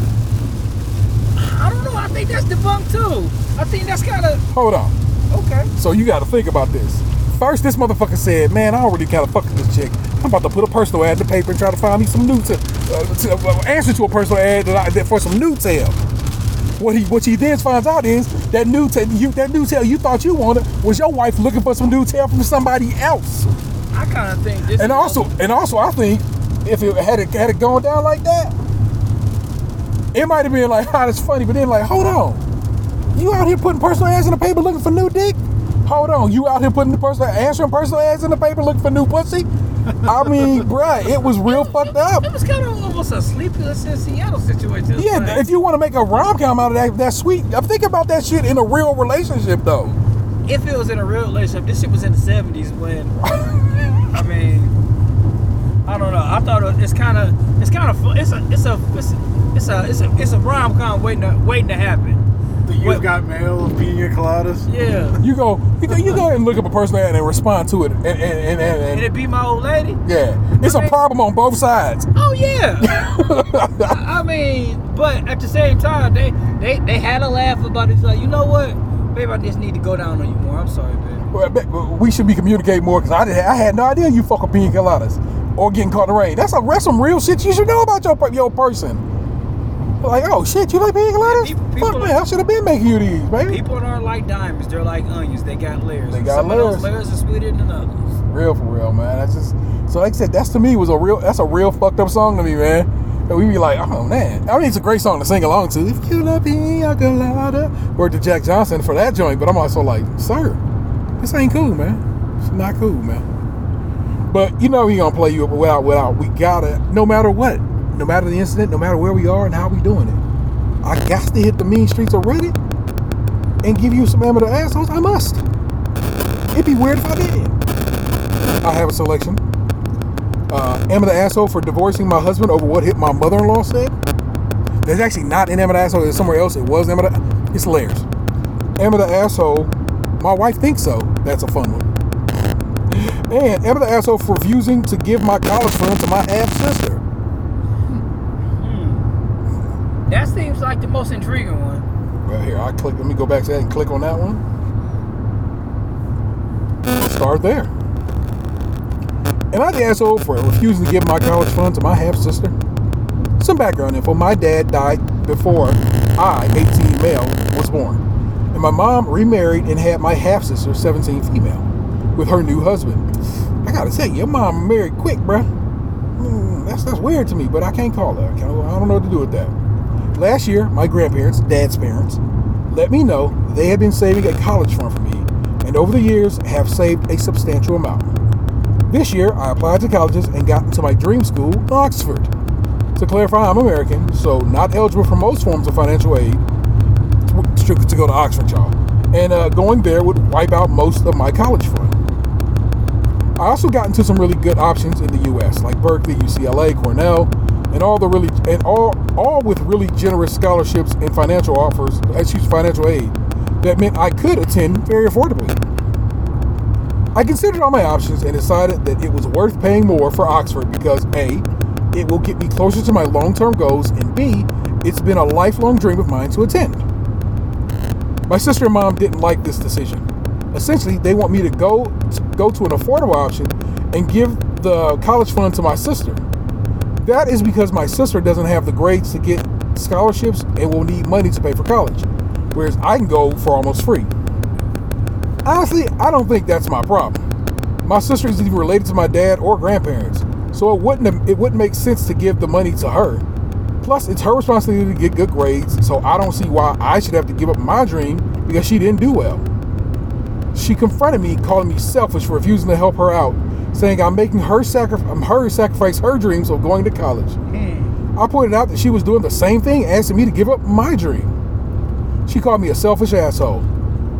I don't know. I think that's debunked too. I think that's kind of Hold on. okay. So you got to think about this. First, this motherfucker said, "Man, I already kind of fucking this chick. I'm about to put a personal ad in the paper and try to find me some new to, uh, to uh, answer to a personal ad that I, that for some new tail." What he what he then finds out is that new tail you that new tail you thought you wanted was your wife looking for some new tail from somebody else. I kind of think this. And also and also I think if it had it had it gone down like that, it might have been like, [laughs] "Ah, that's funny," but then like, hold on, you out here putting personal ads in the paper looking for new dick? Hold on, you out here putting the personal answering personal ads in the paper looking for new pussy? I mean, [laughs] bruh, it was real fucked up. It was kind of almost a sleepless in Seattle situation. Yeah, Like, if you want to make a rom com out of that, that's sweet. Uh, I'm thinking about that shit in a real relationship though. if it was in a real relationship, this shit was in the seventies when. I mean, I don't know. I thought it's kind of, it's kind of, it's a, it's a, it's a, it's a, it's a, it's a rom com waiting to, waiting to happen. The you've What- got mail of pina coladas. Yeah, You go, you go, you go ahead and look up a person and respond to it, and and and, and, and and it be my old lady. yeah, it's a problem on both sides. Oh yeah. [laughs] I I mean, but at the same time, they they they had a laugh about it. It's like, you know what, babe, I just need to go down on you more. I'm sorry, babe. Well, We should be communicating more because I did, I had no idea you fuck with pina coladas or getting caught in the rain. That's a that's some real shit you should know about your your person. Like, oh shit, you like pina coladas? people- people Fuck man, I should have been making you these, baby. People aren't like diamonds; they're like onions. They got layers. They got Some of those layers. layers are sweeter than others. Real for real, man. That's just so like I said, that's to me was a real that's a real fucked up song to me, man. And we be like, oh man. I mean it's a great song to sing along to. If you love pina colada. Word to Jack Johnson for that joint, but I'm also like, sir, this ain't cool, man. It's not cool, man. But you know he gonna play you without without we gotta no matter what, no matter the incident, no matter where we are and how we doing it. I got to hit the mean streets of Reddit and give you some amateur assholes. I must. It'd be weird if I didn't. I have a selection. Uh, am I the asshole for divorcing my husband over what hit my mother-in-law said? There's actually not in Am I the asshole. It's somewhere else. It was Am I the. It's layers. Am I the asshole? My wife thinks so. That's a fun one. And am I the asshole for refusing to give my college fund to my half sister? That seems like the most intriguing one. Well, here I click. Let me go back to that and click on that one. I'll start there. Am I the asshole for refusing to give my college fund to my half sister? Some background info: My dad died before I, 18 male, was born, and my mom remarried and had my half sister, 17 female, with her new husband. I gotta say, your mom married quick, bruh. Hmm, that's that's weird to me, but I can't call her. I, I don't know what to do with that. Last year, my grandparents, dad's parents, let me know they had been saving a college fund for me, and over the years have saved a substantial amount. This year, I applied to colleges and got into my dream school, Oxford. To clarify, I'm American, so not eligible for most forms of financial aid to, to go to Oxford, y'all. And uh, going there would wipe out most of my college fund. I also got into some really good options in the U.S., like Berkeley, UCLA, Cornell, and all the really and all all with really generous scholarships and financial offers, excuse financial aid, that meant I could attend very affordably. I considered all my options and decided that it was worth paying more for Oxford because A, it will get me closer to my long-term goals, and B, it's been a lifelong dream of mine to attend. My sister and mom didn't like this decision. Essentially, they want me to go to go to an affordable option and give the college fund to my sister. That is because my sister doesn't have the grades to get scholarships and will need money to pay for college, whereas I can go for almost free. Honestly, I don't think that's my problem. My sister isn't even related to my dad or grandparents, so it wouldn't it wouldn't make sense to give the money to her. Plus, it's her responsibility to get good grades, so I don't see why I should have to give up my dream because she didn't do well. She confronted me, calling me selfish for refusing to help her out, saying I'm making her, sacri- um, her sacrifice her dreams of going to college. I pointed out that she was doing the same thing, asking me to give up my dream. She called me a selfish asshole.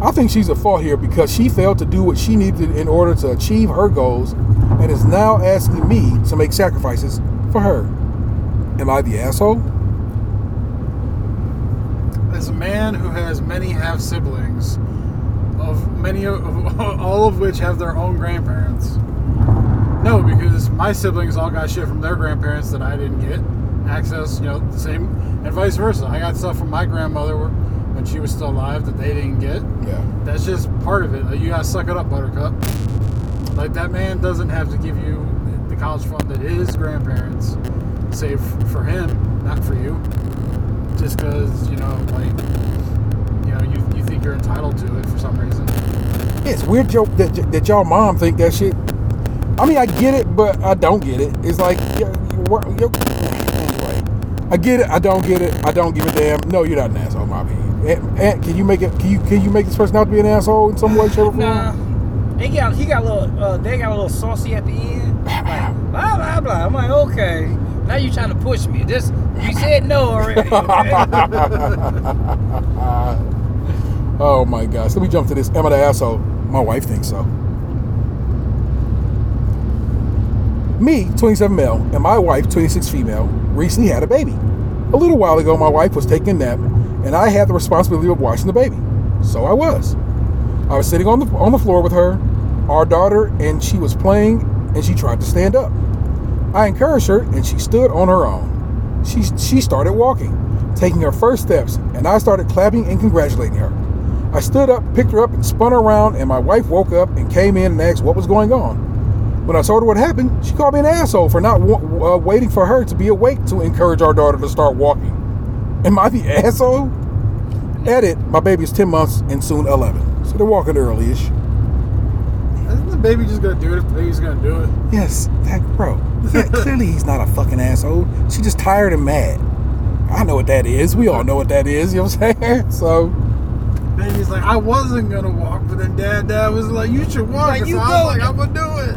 I think she's at fault here because she failed to do what she needed in order to achieve her goals and is now asking me to make sacrifices for her. Am I the asshole? As a man who has many half siblings, of many of [laughs] all of which have their own grandparents. No, because my siblings all got shit from their grandparents that I didn't get access. You know, the same and vice versa. I got stuff from my grandmother when she was still alive that they didn't get. Yeah. That's just part of it. Like, you gotta suck it up, Buttercup. Like that man doesn't have to give you the college fund that his grandparents save for him, not for you. Just because you know, like you know, you, you think you're entitled to it for some reason. It's weird joke that, that y'all mom think that shit. I mean, I get it, but I don't get it. It's like, yeah, you, wor- you, anyway, I get it. I don't get it. I don't give a damn. No, you're not an asshole, Bobby. Aunt, Aunt, can you make it? Can you can you make this person out to be an asshole in some way, shape, or form? Nah, they got he got a little uh, they got a little saucy at the end. Like blah blah blah. I'm like, okay, now you trying to push me. This you said no already. [laughs] [laughs] Oh my gosh. Let me jump to this. Am I the asshole? My wife thinks so. Me, 27 male, and my wife, 26 female, recently had a baby. A little while ago, my wife was taking a nap, and I had the responsibility of watching the baby. So I was. I was sitting on the on the floor with her, our daughter, and she was playing, and she tried to stand up. I encouraged her, and she stood on her own. She she started walking, taking her first steps, and I started clapping and congratulating her. I stood up, picked her up, and spun her around, and my wife woke up and came in and asked what was going on. When I told her what happened, she called me an asshole for not wa- uh, waiting for her to be awake to encourage our daughter to start walking. Am I the asshole? Edit, my baby's 10 months and soon 11. So they're walking early-ish. Isn't the baby just gonna do it if the baby's gonna do it? Yes, that bro. [laughs] Yeah, clearly he's not a fucking asshole. She's just tired and mad. I know what that is. We all know what that is. You know what I'm saying? [laughs] So Baby's like, I wasn't gonna walk, but then dad, dad was like, you should walk. Like, so you I was like, I'm gonna do it.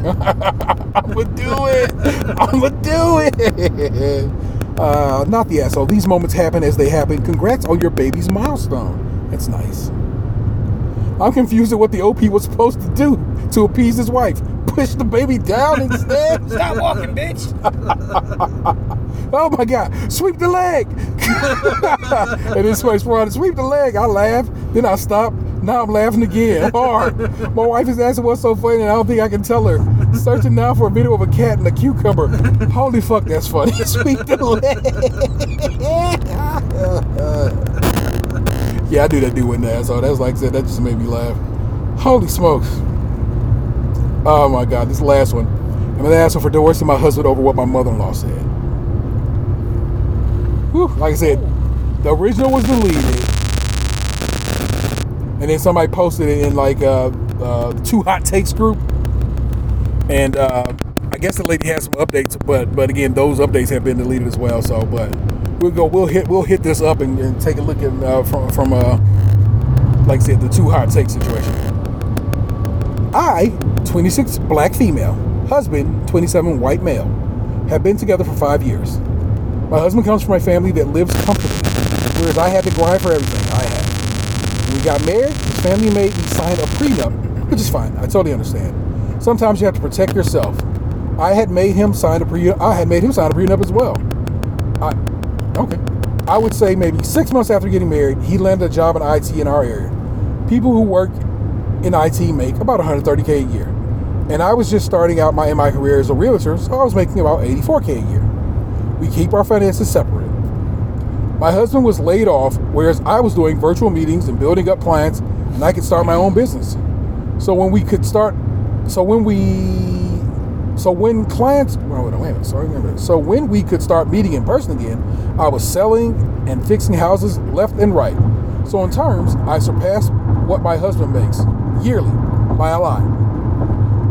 I'ma do it. [laughs] [laughs] I'ma do it. Uh, not the asshole. These moments happen as they happen. Congrats on your baby's milestone. That's nice. I'm confused at what the OP was supposed to do to appease his wife. Push the baby down instead. [laughs] Stop walking, bitch. [laughs] Oh my God! Sweep the leg. [laughs] and this way, to sweep the leg. I laugh, then I stop. Now I'm laughing again hard. My wife is asking what's so funny, and I don't think I can tell her. Searching now for a video of a cat and a cucumber. Holy fuck, that's funny. Sweep the leg. yeah, I do that dude with that. So that's like I said, that just made me laugh. Holy smokes. Oh my God, this last one. I'm gonna ask her for divorcing my husband over what my mother-in-law said. Whew, like I said, the original was deleted, and then somebody posted it in like uh, uh, two hot takes group, and uh, I guess the lady has some updates, but but again, those updates have been deleted as well. So, but we'll go, we'll hit, we'll hit this up and, and take a look at uh, from from uh, like I said, the two hot take situation. I, 26 black female, husband, 27 white male, have been together for five years. My husband comes from a family that lives comfortably, whereas I had to grind for everything I had. When we got married, his family made me sign a prenup, which is fine. I totally understand. Sometimes you have to protect yourself. I had made him sign a prenup. I had made him sign a prenup as well. I, okay. I would say maybe six months after getting married, he landed a job in IT in our area. People who work in IT make about 130k a year, and I was just starting out my my career as a realtor, so I was making about 84k a year. We keep our finances separate. My husband was laid off, whereas I was doing virtual meetings and building up clients, and I could start my own business. So when we could start, so when we, so when clients, well, wait, a minute, sorry, minute. So when we could start meeting in person again, I was selling and fixing houses left and right. So in terms, I surpassed what my husband makes yearly by a lot.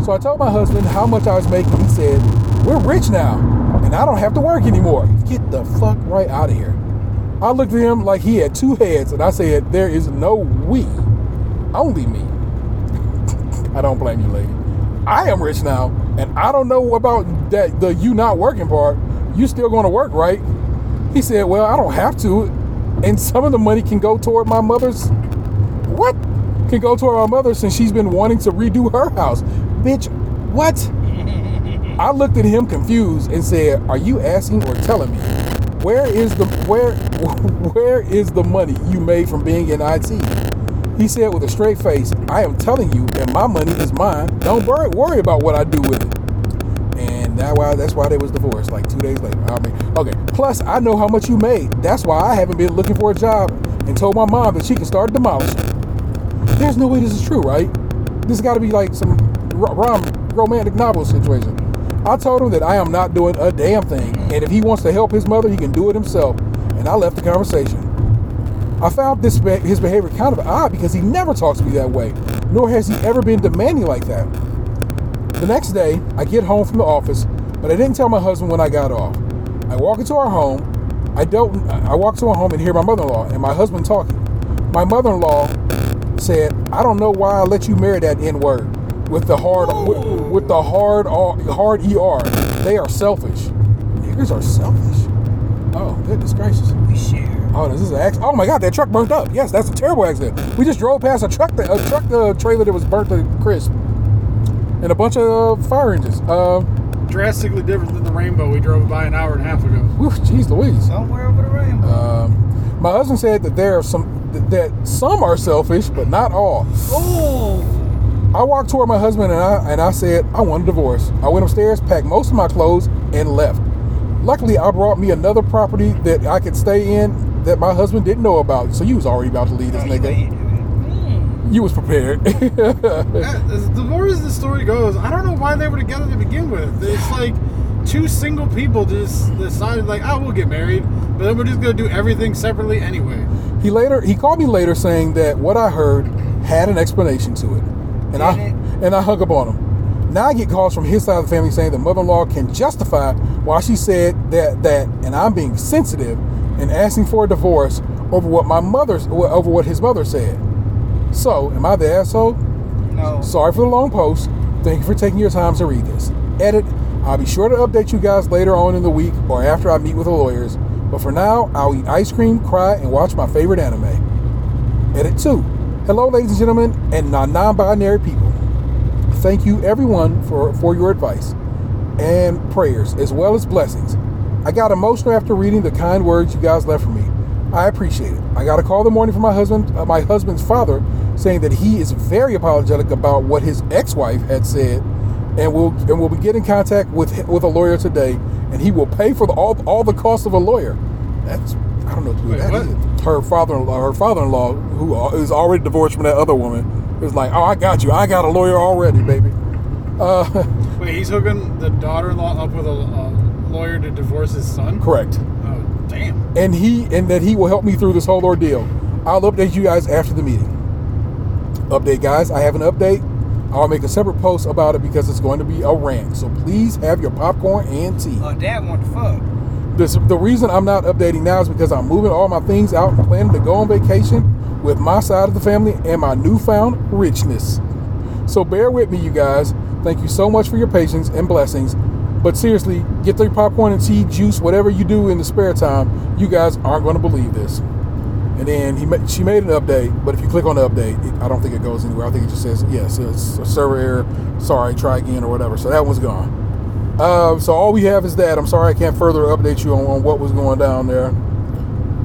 So I told my husband how much I was making. He said, We're rich now, and I don't have to work anymore. Get the fuck right out of here. I looked at him like he had two heads, and I said, There is no we, only me. [laughs] I don't blame you, lady. I am rich now, and I don't know about that the you not working part. You still going to work, right? He said, Well, I don't have to, and some of the money can go toward my mother's. What? Can go to my mother since she's been wanting to redo her house. Bitch, what? [laughs] I looked at him confused and said, "Are you asking or telling me? Where is the where [laughs] where is the money you made from being in IT?" He said with a straight face, "I am telling you, and my money is mine. Don't worry, worry about what I do with it." And that why that's why they was divorced like two days later. I mean, okay. Plus, I know how much you made. That's why I haven't been looking for a job and told my mom that she can start demolishing. There's no way this is true, right? This got to be like some rom- rom- romantic novel situation. I told him that I am not doing a damn thing, and if he wants to help his mother, he can do it himself. And I left the conversation. I found this his behavior kind of odd because he never talks to me that way, nor has he ever been demanding like that. The next day, I get home from the office, but I didn't tell my husband when I got off. I walk into our home. I don't. I walk to our home and hear my mother-in-law and my husband talking. My mother-in-law said, "I don't know why I let you marry that N-word with the hard with, with the hard hard ER. They are selfish. Niggers are selfish. Oh, goodness gracious. We share. Oh, this is an accident. Oh my God, that truck burnt up. Yes, that's a terrible accident. We just drove past a truck, that, a truck uh, trailer that was burnt to crisp, and a bunch of uh, fire engines. Uh, Drastically different than the rainbow we drove by an hour and a half ago. whew, jeez Louise. Somewhere over the rainbow. Um, my husband said that there are some th- that some are selfish, but not all. oh. I walked toward my husband and I and I said I want a divorce. I went upstairs, packed most of my clothes, and left. Luckily, I brought me another property that I could stay in that my husband didn't know about. So you was already about to leave this nigga. You was prepared. [laughs] Yeah, as the more as the story goes, I don't know why they were together to begin with. It's like two single people just decided, like, oh, we'll get married, but then we're just gonna do everything separately anyway. He later he called me later saying that what I heard had an explanation to it, and I it? and I hung up on him. Now I get calls from his side of the family saying that mother-in-law can justify why she said that that, and I'm being sensitive and asking for a divorce over what my mother's over what his mother said. So, am I the asshole? No. Sorry for the long post. Thank you for taking your time to read this. Edit. I'll be sure to update you guys later on in the week or after I meet with the lawyers. But for now, I'll eat ice cream, cry, and watch my favorite anime. Edit 2. Hello, ladies and gentlemen, and non binary people. Thank you, everyone, for, for your advice and prayers, as well as blessings. I got emotional after reading the kind words you guys left for me. I appreciate it. I got a call the morning from my husband, uh, my husband's father, saying that he is very apologetic about what his ex-wife had said, and will and will be getting in contact with with a lawyer today, and he will pay for the, all all the cost of a lawyer. That's I don't know who Wait, that what? is. Her father-in-law, her father-in-law, who uh, already divorced from that other woman, is like, oh, I got you. I got a lawyer already, baby. Uh, [laughs] Wait, he's hooking the daughter-in-law up with a, a lawyer to divorce his son? correct. Oh, damn. and he and that he will help me through this whole ordeal. I'll update you guys after the meeting. Update, guys. I have an update. I'll make a separate post about it because it's going to be a rant. So please have your popcorn and tea. Oh, dad want to fuck. This, the reason I'm not updating now is because I'm moving all my things out and planning to go on vacation with my side of the family and my newfound richness. So bear with me, you guys. Thank you so much for your patience and blessings. But seriously, get your popcorn and tea, juice, whatever you do in the spare time. You guys aren't going to believe this. And then he ma- she made an update, but if you click on the update, it, I don't think it goes anywhere. I think it just says yes, it's a server error. Sorry, try again or whatever. So that one's gone. Uh, so all we have is that. I'm sorry I can't further update you on, on what was going down there.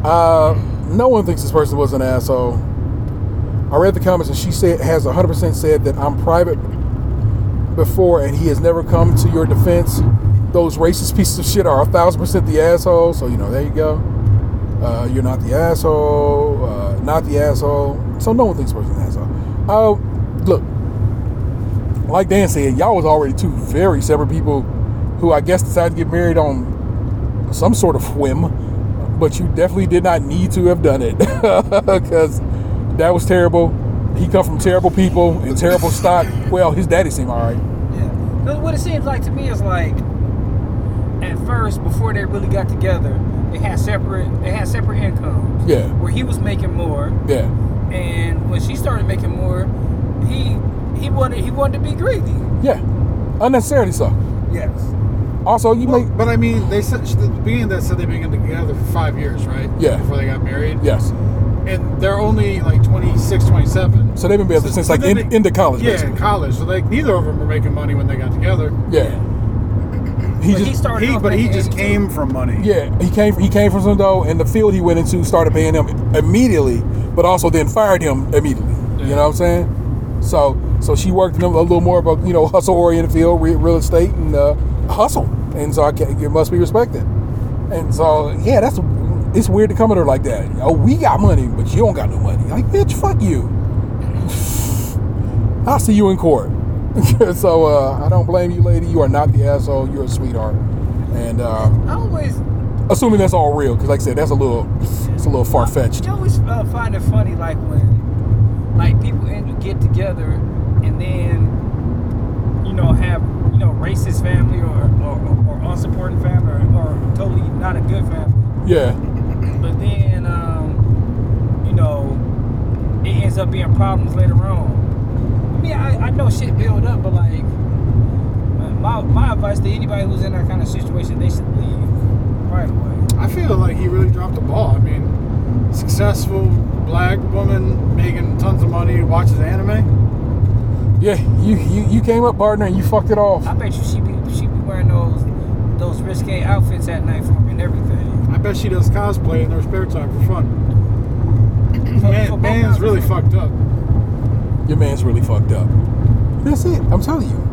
Uh, no one thinks this person was an asshole. I read the comments and she said has 100% said that I'm private before and he has never come to your defense. Those racist [laughs] pieces of shit are a thousand percent the asshole. So you know, there you go. Uh, you're not the asshole. Uh, not the asshole. So no one thinks this person's an asshole. Uh, look, like Dan said, y'all was already two very separate people who I guess decided to get married on some sort of [laughs] whim, but you definitely did not need to have done it [laughs] because that was terrible. He come from terrible people and terrible [laughs] stock. Well, his daddy seemed all right. Yeah, what it seems like to me is like, at first, before they really got together, they had separate they had separate incomes. Yeah. Where he was making more, Yeah, and when she started making more, he he wanted he wanted to be greedy. yeah, unnecessarily so. Yes. Also, you Well, make but I mean, they said at the beginning of that said they've been together for five years, right? Yeah. Before they got married. yes. And they're only like 26, 27. So they've been together since like then in, they- into college, Yeah, basically. in college. So like neither of them were making money when they got together. Yeah. He But he just started. He, off but he making just 82. came from money. yeah he came he came from some dough and the field he went into started paying him immediately, but also then fired him immediately. You know what I'm saying? So so she worked in a little more of a you know hustle oriented field, re- real estate and uh, hustle, and so I can, it must be respected. And so yeah, that's it's weird to come at her like that. Oh, we got money, but you don't got no money. Like bitch, fuck you. [sighs] I'll see you in court. [laughs] so uh, I don't blame you, lady. You are not the asshole. You're a sweetheart. And uh, I always assuming that's all real, because like I said, that's a little, it's a little far fetched. I always uh, find it funny, like when like people end, get together and then you know have you know racist family or or, or unsupporting family or, or totally not a good family. Yeah, but then um, you know it ends up being problems later on. I mean, I, I know shit build up, but like my, my advice to anybody who's in that kind of situation, they should leave right away. I feel like he really dropped the ball. I mean, successful black woman making tons of money watches anime. Yeah, you, you you came up, partner, and you fucked it off. I bet you she be she be wearing those those risque outfits at night for and everything. I bet she does cosplay in her spare time for fun. Man, man's really fucked up. Your man's really fucked up. That's it. I'm telling you.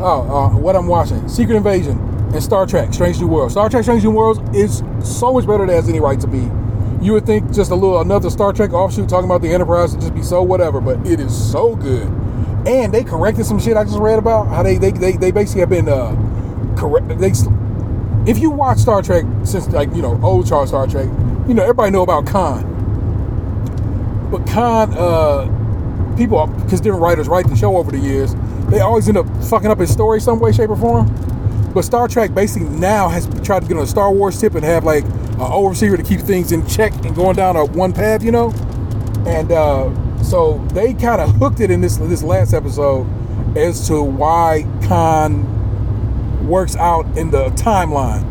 Oh, uh, what I'm watching: Secret Invasion and Star Trek: Strange New Worlds. Star Trek: Strange New Worlds is so much better than has any right to be. You would think just a little another Star Trek offshoot talking about the Enterprise would just be so whatever, but it is so good. And they corrected some shit I just read about how they they they, they basically have been uh correct. They if you watch Star Trek since like you know old Charles Star Trek, you know everybody know about Khan. But Khan, uh, people because different writers write the show over the years, they always end up fucking up his story some way, shape, or form. But Star Trek basically now has tried to get on a Star Wars tip and have like an overseer to keep things in check and going down a one path, you know. And uh, so they kind of hooked it in this this last episode as to why Khan works out in the timeline,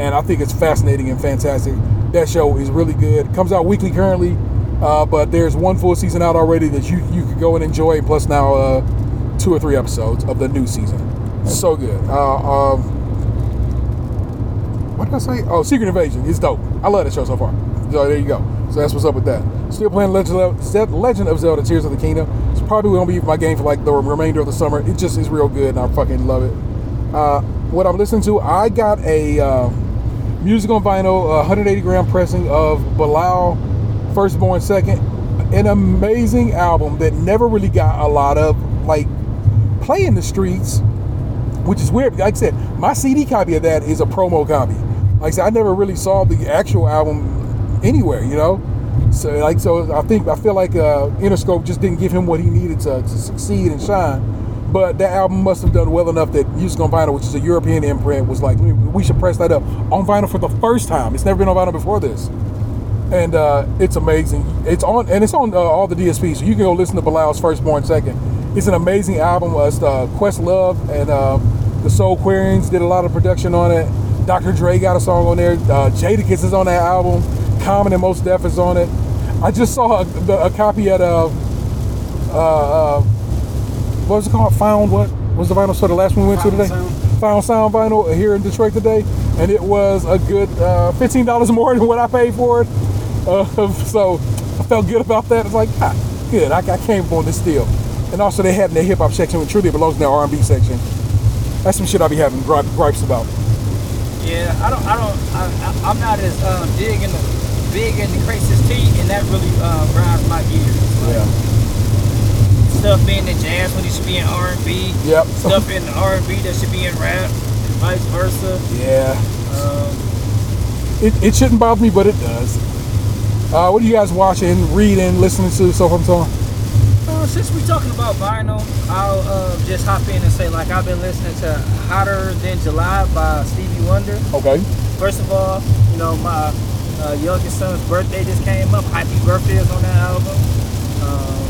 and I think it's fascinating and fantastic. That show is really good. It comes out weekly currently, uh, but there's one full season out already that you you could go and enjoy. Plus now uh, two or three episodes of the new season. So good. Uh, um, what did I say? Oh, Secret Invasion. It's dope. I love that show so far. So there you go. So that's what's up with that. Still playing Legend of, Legend of Zelda: Tears of the Kingdom. It's probably gonna be my game for like the remainder of the summer. It just is real good, and I fucking love it. Uh, what I'm listening to, I got a uh, music on vinyl, uh, 180 gram pressing of Bilal, Firstborn Second, an amazing album that never really got a lot of like play in the streets which is weird. Like I said, my CD copy of that is a promo copy. Like I said, I never really saw the actual album anywhere, you know. So like, so I think I feel like uh, Interscope just didn't give him what he needed to, to succeed and shine. But that album must have done well enough that Music on Vinyl, which is a European imprint, was like, "We- we should press that up on vinyl for the first time. It's never been on vinyl before this and uh, it's amazing. It's on and it's on uh, all the DSPs, so you can go listen to Bilal's Firstborn Second. It's an amazing album. Uh, it's uh, Questlove and uh, the Soulquarians did a lot of production on it. Dr. Dre got a song on there. Uh, Jadakiss is on that album. Common and Mos Def is on it. I just saw a, a copy at uh, uh, uh, what was it called? Found what? Was the vinyl store the last one we went to today? Sound. Found Sound Vinyl here in Detroit today, and it was a good uh, fifteen dollars more than what I paid for it. Uh, so I felt good about that. It's like, ah, good. I, I came for this deal. And also they had in their hip hop section, which truly belongs in their R and B section. That's some shit I be having gripe, gripes about. Yeah, I don't, I don't, I, I'm not as um, big in the big in the Crisis T, and that really uh, grinds my gears. Like, Stuff being in jazz when it should be in R and B. Yep. Stuff in the R and B that should be in rap, and vice versa. Yeah. Um, It, it shouldn't bother me, but it does. Uh, what are you guys watching, reading, listening to, so forth and so on? Uh, since we're talking about vinyl, I'll uh, just hop in and say like I've been listening to "Hotter Than July" by Stevie Wonder. Okay. First of all, you know my uh, youngest son's birthday just came up. Happy birthday is on that album. Um,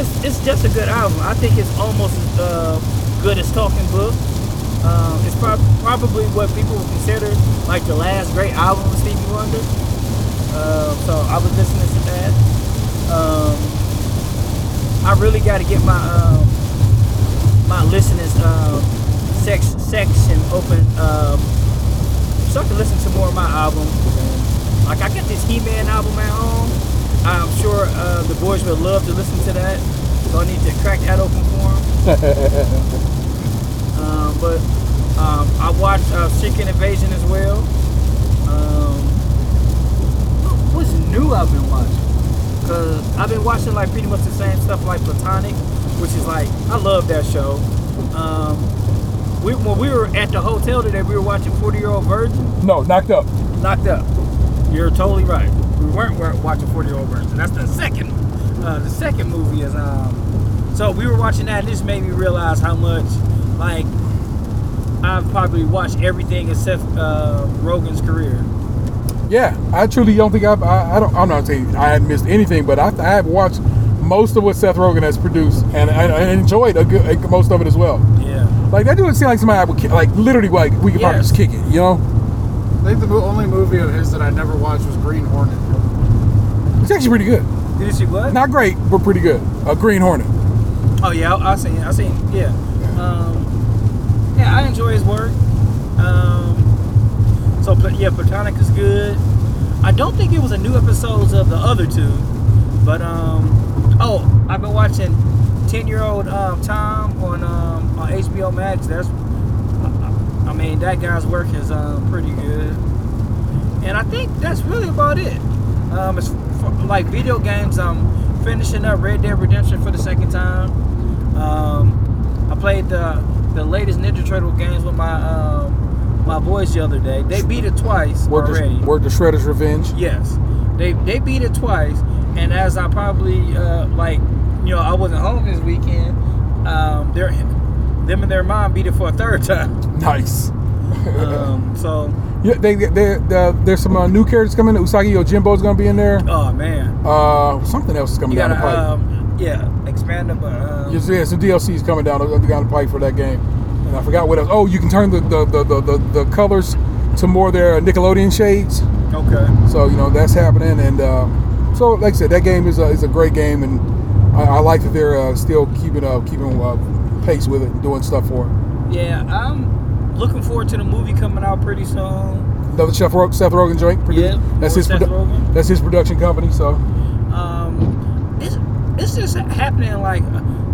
it's it's just a good album. I think it's almost as uh, good as Talking Book. Um, it's prob- probably what people would consider like the last great album of Stevie Wonder. Uh, so I was listening to that. Um, I really got to get my um, my listeners um, sex section open um, so I can listen to more of my albums. Like I got this He-Man album at home. I'm sure uh, the boys would love to listen to that. So I need to crack that open for them. [laughs] um, but um, I watched uh, Chicken Invasion as well. Um, new I've been watching? Cause I've been watching like pretty much the same stuff like Platonic, which is like I love that show. Um, we, when we were at the hotel today, we were watching 40 Year Old Virgin. No, knocked up. Knocked Up. You're totally right. We weren't wa- watching 40 Year Old Virgin. That's the second. Uh, the second movie is um. So we were watching that. And this made me realize how much like I've probably watched everything except uh, Rogen's career. Yeah, I truly don't think I've. I, I don't. I'm not saying I hadn't missed anything, but I, I have watched most of what Seth Rogen has produced, and I, I enjoyed a good, a- most of it as well. Yeah. Like that dude seemed like somebody I would like literally like we could probably just kick it, you know? I think the only movie of his that I never watched was Green Hornet. It's actually pretty good. Did you see what? Not great, but pretty good. A Green Hornet. Oh yeah, I, I seen, I seen, yeah. Um, yeah, I enjoy his work. Um, so yeah, Platonic is good. I don't think it was a new episodes of the other two, but um, oh, I've been watching Ten Year Old um, Tom on um, on HBO Max. That's, I, I mean, that guy's work is um, pretty good, and I think that's really about it. Um, it's for, like video games. I'm finishing up Red Dead Redemption for the second time. Um, I played the the latest Ninja Turtle games with my um, my boys the other day. They beat it twice Word already. to, word to Shredder's Revenge. Yes, they they beat it twice, and as I probably uh, like, you know, I wasn't home this weekend. Um, their them and their mom beat it for a third time. [laughs] Nice. Um, so, Yeah, they, they, they, there's some uh, new characters coming. In, Usagi Yojimbo's gonna be in there. oh man, Uh, something else is coming you down the gotta pipe. um, yeah, expand it, but um, Yes, yeah, some DLC's coming down, down the pipe for that game. I forgot what else. Oh, you can turn the the, the, the, the, the colors to more their Nickelodeon shades. okay. So you know that's happening, and uh, so like I said, that game is a, is a great game, and I, I like that they're uh, still keeping uh, keeping uh, pace with it, and doing stuff for it. Yeah, I'm looking forward to the movie coming out pretty soon. Another Chef Ro- Seth Rogen joint. Yeah, that's his Seth produ- Rogen. that's his production company. So um, it's it's just happening like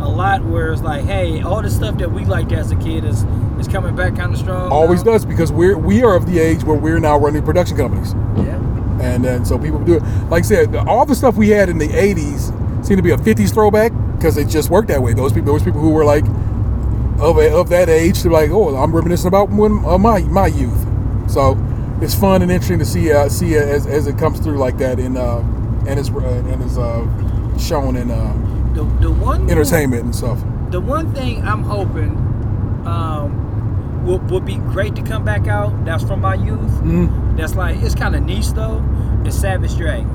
a, lot where it's like, hey, all the stuff that we liked as a kid is is coming back kind of strong. always now. does because we're we are of the age where we're now running production companies. Yeah. and then so people do it. Like I said, all the stuff we had in the '80s seemed to be a '50s throwback because it just worked that way. Those people, those people who were like of a, of that age, they're like, oh, I'm reminiscing about when uh, my my youth. So it's fun and interesting to see uh, see it as, as it comes through like that in uh, and is uh, and is uh, shown in uh, The the one entertainment and stuff. The one thing I'm hoping um would, would be great to come back out. That's from my youth. Mhm. That's like it's kind of niche though. Is Savage Dragon.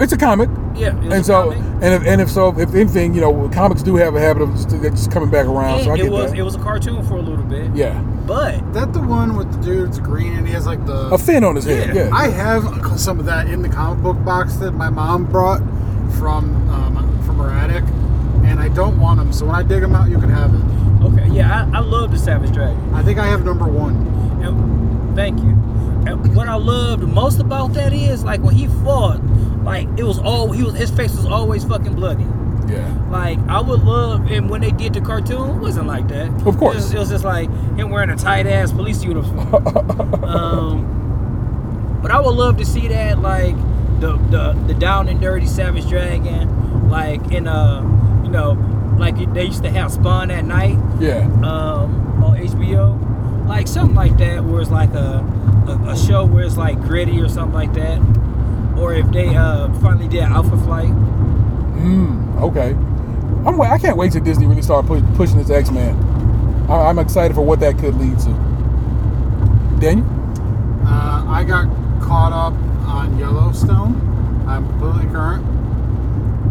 It's a comic. Yeah. It was And a so, comic. and if, and if so, if anything, you know, comics do have a habit of just, just coming back around. And so I it get was that. it was a cartoon for a little bit. yeah, But that the one with the dude's green and he has like the. a fin on his head. Yeah. Yeah, I have some of that in the comic book box that my mom brought from um, from her attic, and I don't want them. So when I dig them out, you can have it. okay, yeah, I, I love the Savage Dragon. I think I have number one. And thank you. And what I loved most about that is like when he fought, like it was all he was his face was always fucking bloody. yeah. Like I would love, and when they did the cartoon, it wasn't like that. Of course. it was, it was just like him wearing a tight ass police uniform. [laughs] um, but I would love to see that, like the the the down and dirty Savage Dragon, like in a, you know, like they used to have Spawn at night Yeah. um, on HBO, like something like that, where it's like a, a, a show where it's like gritty or something like that, or if they uh, finally did Alpha Flight. Hmm. okay. I'm. wa- I can't wait till Disney really start push, pushing this X Men. I'm excited for what that could lead to. Daniel. Uh, I got caught up on Yellowstone. I'm completely current.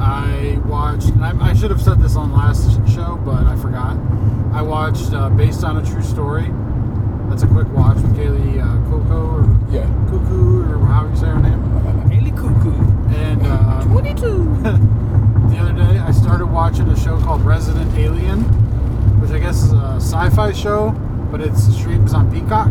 I watched. I, I should have said this on last show, but I forgot. I watched uh, based on a true story. That's a quick watch with Kaley uh, Coco or Yeah. Cuckoo or however you say her name. Haley Cuckoo. And um, 22. [laughs] the other day, I started watching a show called Resident Alien, which I guess is a sci-fi show, but it streams on Peacock.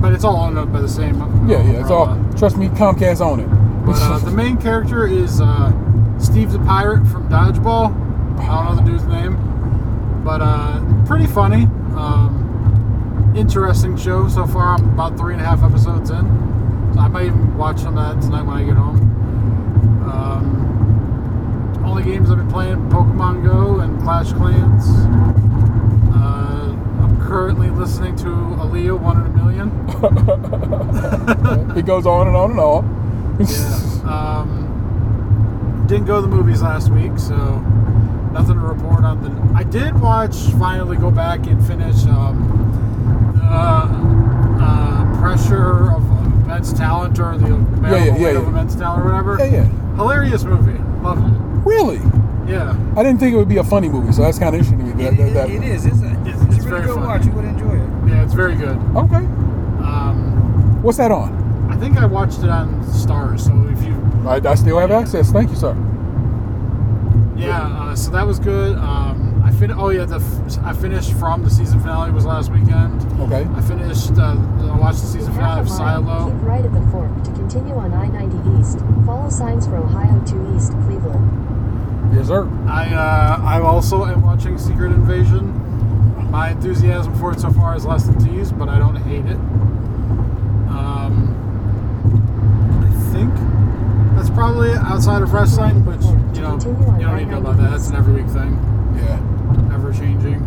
But it's all owned up by the same. Yeah. Yeah. It's all. Trust me, Comcast own it. But uh, the main character is uh, Steve the Pirate from Dodgeball. I don't know the dude's name, but uh, pretty funny. Um, interesting show so far. I'm about three and a half episodes in, so I might even watch some of that tonight when I get home. Um, only games I've been playing: Pokemon Go and Clash Clans. I'm currently listening to Aaliyah One in a Million. [laughs] it goes on and on and on. Yeah. Um, didn't go to the movies last week, so nothing to report on. The I did watch. Finally, go back and finish um, the uh, pressure of immense talent or the Yeah, yeah, yeah, yeah, of yeah. immense talent or whatever. yeah. Yeah. Hilarious movie. Loved it. Really. Yeah. I didn't think it would be a funny movie, so that's kind of interesting to me. That, that, that- it is. It's a, it's, It's a really very good funny. watch. You would enjoy it. Yeah, it's very good. Okay. Um, What's that on? I think I watched it on Starz. So if you, I, I still have access. Thank you, sir. yeah, uh, so that was good. Um, I fin. Oh yeah, the f- I finished from the season finale was last weekend. Okay. I finished. Uh, I watched the season finale of Half a mile, Silo. Keep right at the fork to continue on I-90 East. Follow signs for Ohio to East Cleveland. Yes, sir. I uh, I also am watching Secret Invasion. My enthusiasm for it so far is less than T's, but I don't hate it. Um, I think that's probably outside of wrestling, but you know, you don't need to know about that. That's an every week thing, Yeah. ever changing.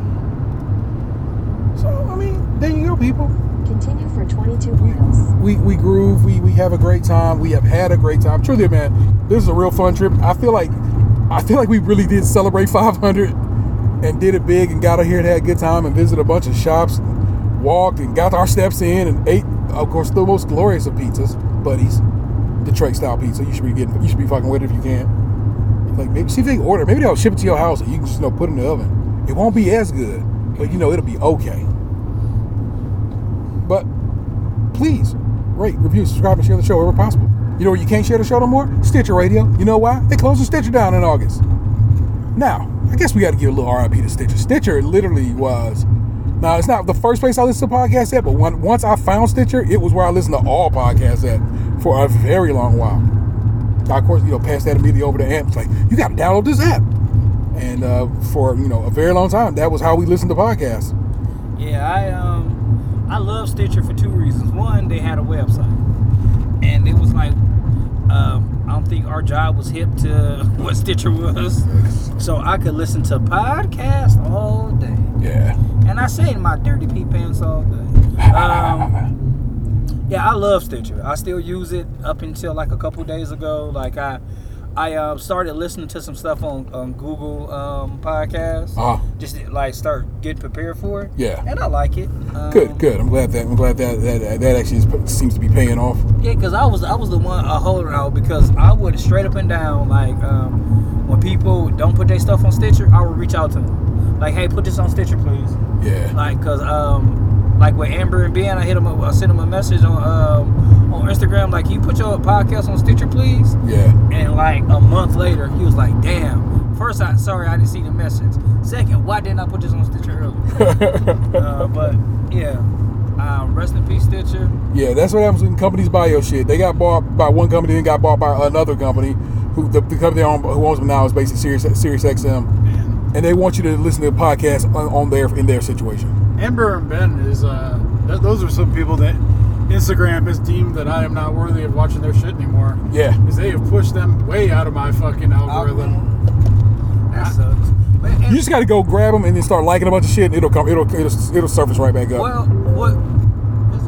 So I mean, there you go, people. Continue for 22 miles. We we groove. We we have a great time. We have had a great time. Truly, man, this is a real fun trip. I feel like I feel like we really did celebrate 500 and did it big and got out here and had a good time and visited a bunch of shops, walked and got our steps in and ate, of course, the most glorious of pizzas, Buddy's, Detroit style pizza. You should be getting. You should be fucking with it if you can. Like maybe see if they can order. Maybe they'll ship it to your house and you can just you know put it in the oven. It won't be as good, but you know it'll be okay. But please rate, review, subscribe, and share the show wherever possible. You know where you can't share the show no more? Stitcher Radio. You know why? They closed the Stitcher down in August. Now, I guess we got to give a little RIP to Stitcher. Stitcher literally was. Now, it's not the first place I listened to podcasts at, but when, once I found Stitcher, it was where I listened to all podcasts at for a very long while. I, of course, you know, passed that immediately over to Amp. It's like, you got to download this app. And uh, for, you know, a very long time, that was how we listened to podcasts. Yeah, I um I love Stitcher for two reasons. One, they had a website, and it was like um, I don't think our job was hip to [laughs] what Stitcher was, so I could listen to podcasts all day. Yeah. And I say in my dirty pee pants all day. Um, [laughs] yeah, I love Stitcher. I still use it up until like a couple days ago. Like I, I uh, started listening to some stuff on, on Google um, Podcasts. Ah. Just to, like start getting prepared for it. Yeah. And I like it. Um, Good, good. I'm glad that I'm glad that that, that actually is, seems to be paying off. Yeah, because I was I was the one a holder out because I would straight up and down like um, when people don't put their stuff on Stitcher, I would reach out to them like, hey, put this on Stitcher, please. Yeah. Like, cause um, like with Amber and Ben, I hit them, up, I sent them a message on um on Instagram like, can you put your podcast on Stitcher, please? Yeah. And like a month later, he was like, damn. First, I sorry I didn't see the message. Second, why didn't I put this on Stitcher earlier? [laughs] uh, but yeah, um, rest in peace, Stitcher. Yeah, that's what happens when companies buy your shit. They got bought by one company, then got bought by another company. Who the, the company they own, who owns them now is basically Sirius, Sirius XM, and they want you to listen to the podcast on, on their in their situation. Amber and Ben is uh, th- those are some people that Instagram has deemed that I am not worthy of watching their shit anymore. Yeah. because they have pushed them way out of my fucking algorithm. That sucks. But, You just got to go grab them and then start liking a bunch of shit, and it'll come, it'll it'll, it'll surface right back up. Well, what?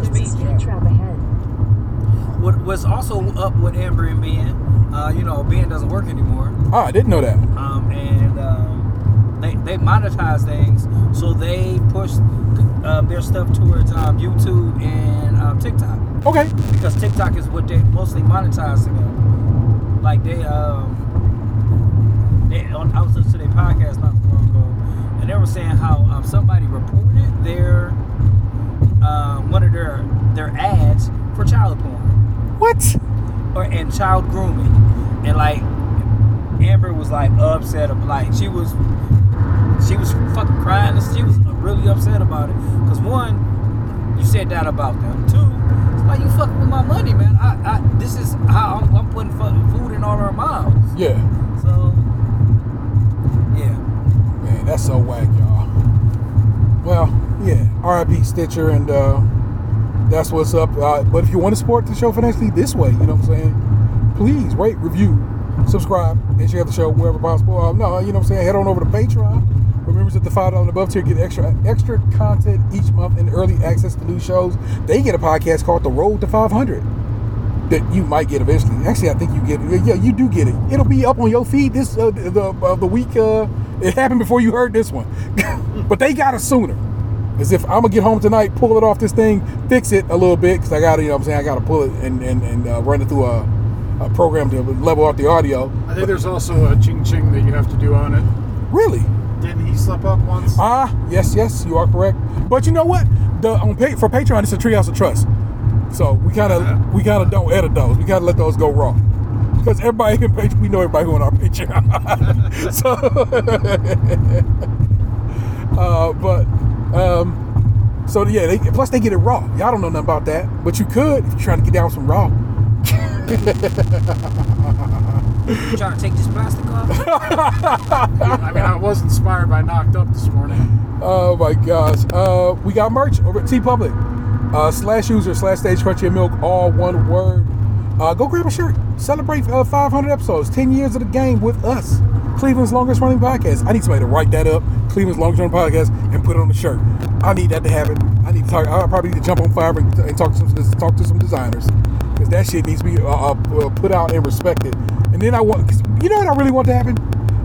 There's a speed trap ahead. What what's also up with Amber and Ben? Uh, you know, Ben doesn't work anymore, Ah, I didn't know that. um, and um, they they monetize things, so they push uh, their stuff towards um, YouTube and um, TikTok Okay. because TikTok is what they mostly monetize to them. Like they um, they on I was listening to their podcast not long ago, and they were saying how um, somebody reported their um, one of their their ads for child porn What? or and child grooming, and like Amber was like upset of like she was she was fucking crying and she was really upset about it because one you said that about them too. it's like you fucking with my money man I, I this is how I'm, I'm putting food in all our mouths Yeah. so yeah Man, that's so whack, y'all. Well, yeah. R.I.P. Stitcher, and uh, that's what's up. Uh, but if you want to support the show financially this way, you know what I'm saying? Please rate, review, subscribe, and share the show wherever possible. Um, no, you know what I'm saying? Head on over to Patreon. Members at the five dollar above tier get extra extra content each month and early access to new shows. They get a podcast called The Road to 500 that you might get eventually. Actually, I think you get it. Yeah, you do get it. It'll be up on your feed this uh, the uh, the week. Uh, it happened before you heard this one, [laughs] but they got it sooner. As if I'm gonna get home tonight, pull it off this thing, fix it a little bit because I got to, you know, what I'm saying I got to pull it and and, and uh, run it through a, a program to level out the audio. I think there's also a ching ching that you have to do on it. Really? Didn't he slip up once? Ah, yes, yes, you are correct. But you know what? The on pay, for Patreon, it's a treehouse of trust. So we kind of we kind of don't edit those. We kind of let those go raw because everybody can page. We know everybody who on our Patreon. [laughs] so, [laughs] uh, but um, so yeah. They, plus they get it raw. Y'all don't know nothing about that, but you could if you're trying to get down some raw. [laughs] You trying to take this plastic off? [laughs] I mean, I was inspired by Knocked Up this morning. Oh my gosh. Uh, we got merch over at TeePublic. Uh, slash user slash Stays Krunchy in Milk, all one word. Uh, go grab a shirt. Celebrate uh, 500 episodes, 10 years of the game with us. Cleveland's longest running podcast. I need somebody to write that up. Cleveland's longest running podcast and put it on the shirt. I need that to happen. I need to talk. I probably need to jump on Fiverr and, and talk to some talk to some designers that shit needs to be uh, uh, put out and respected. And then I want, you know what I really want to happen?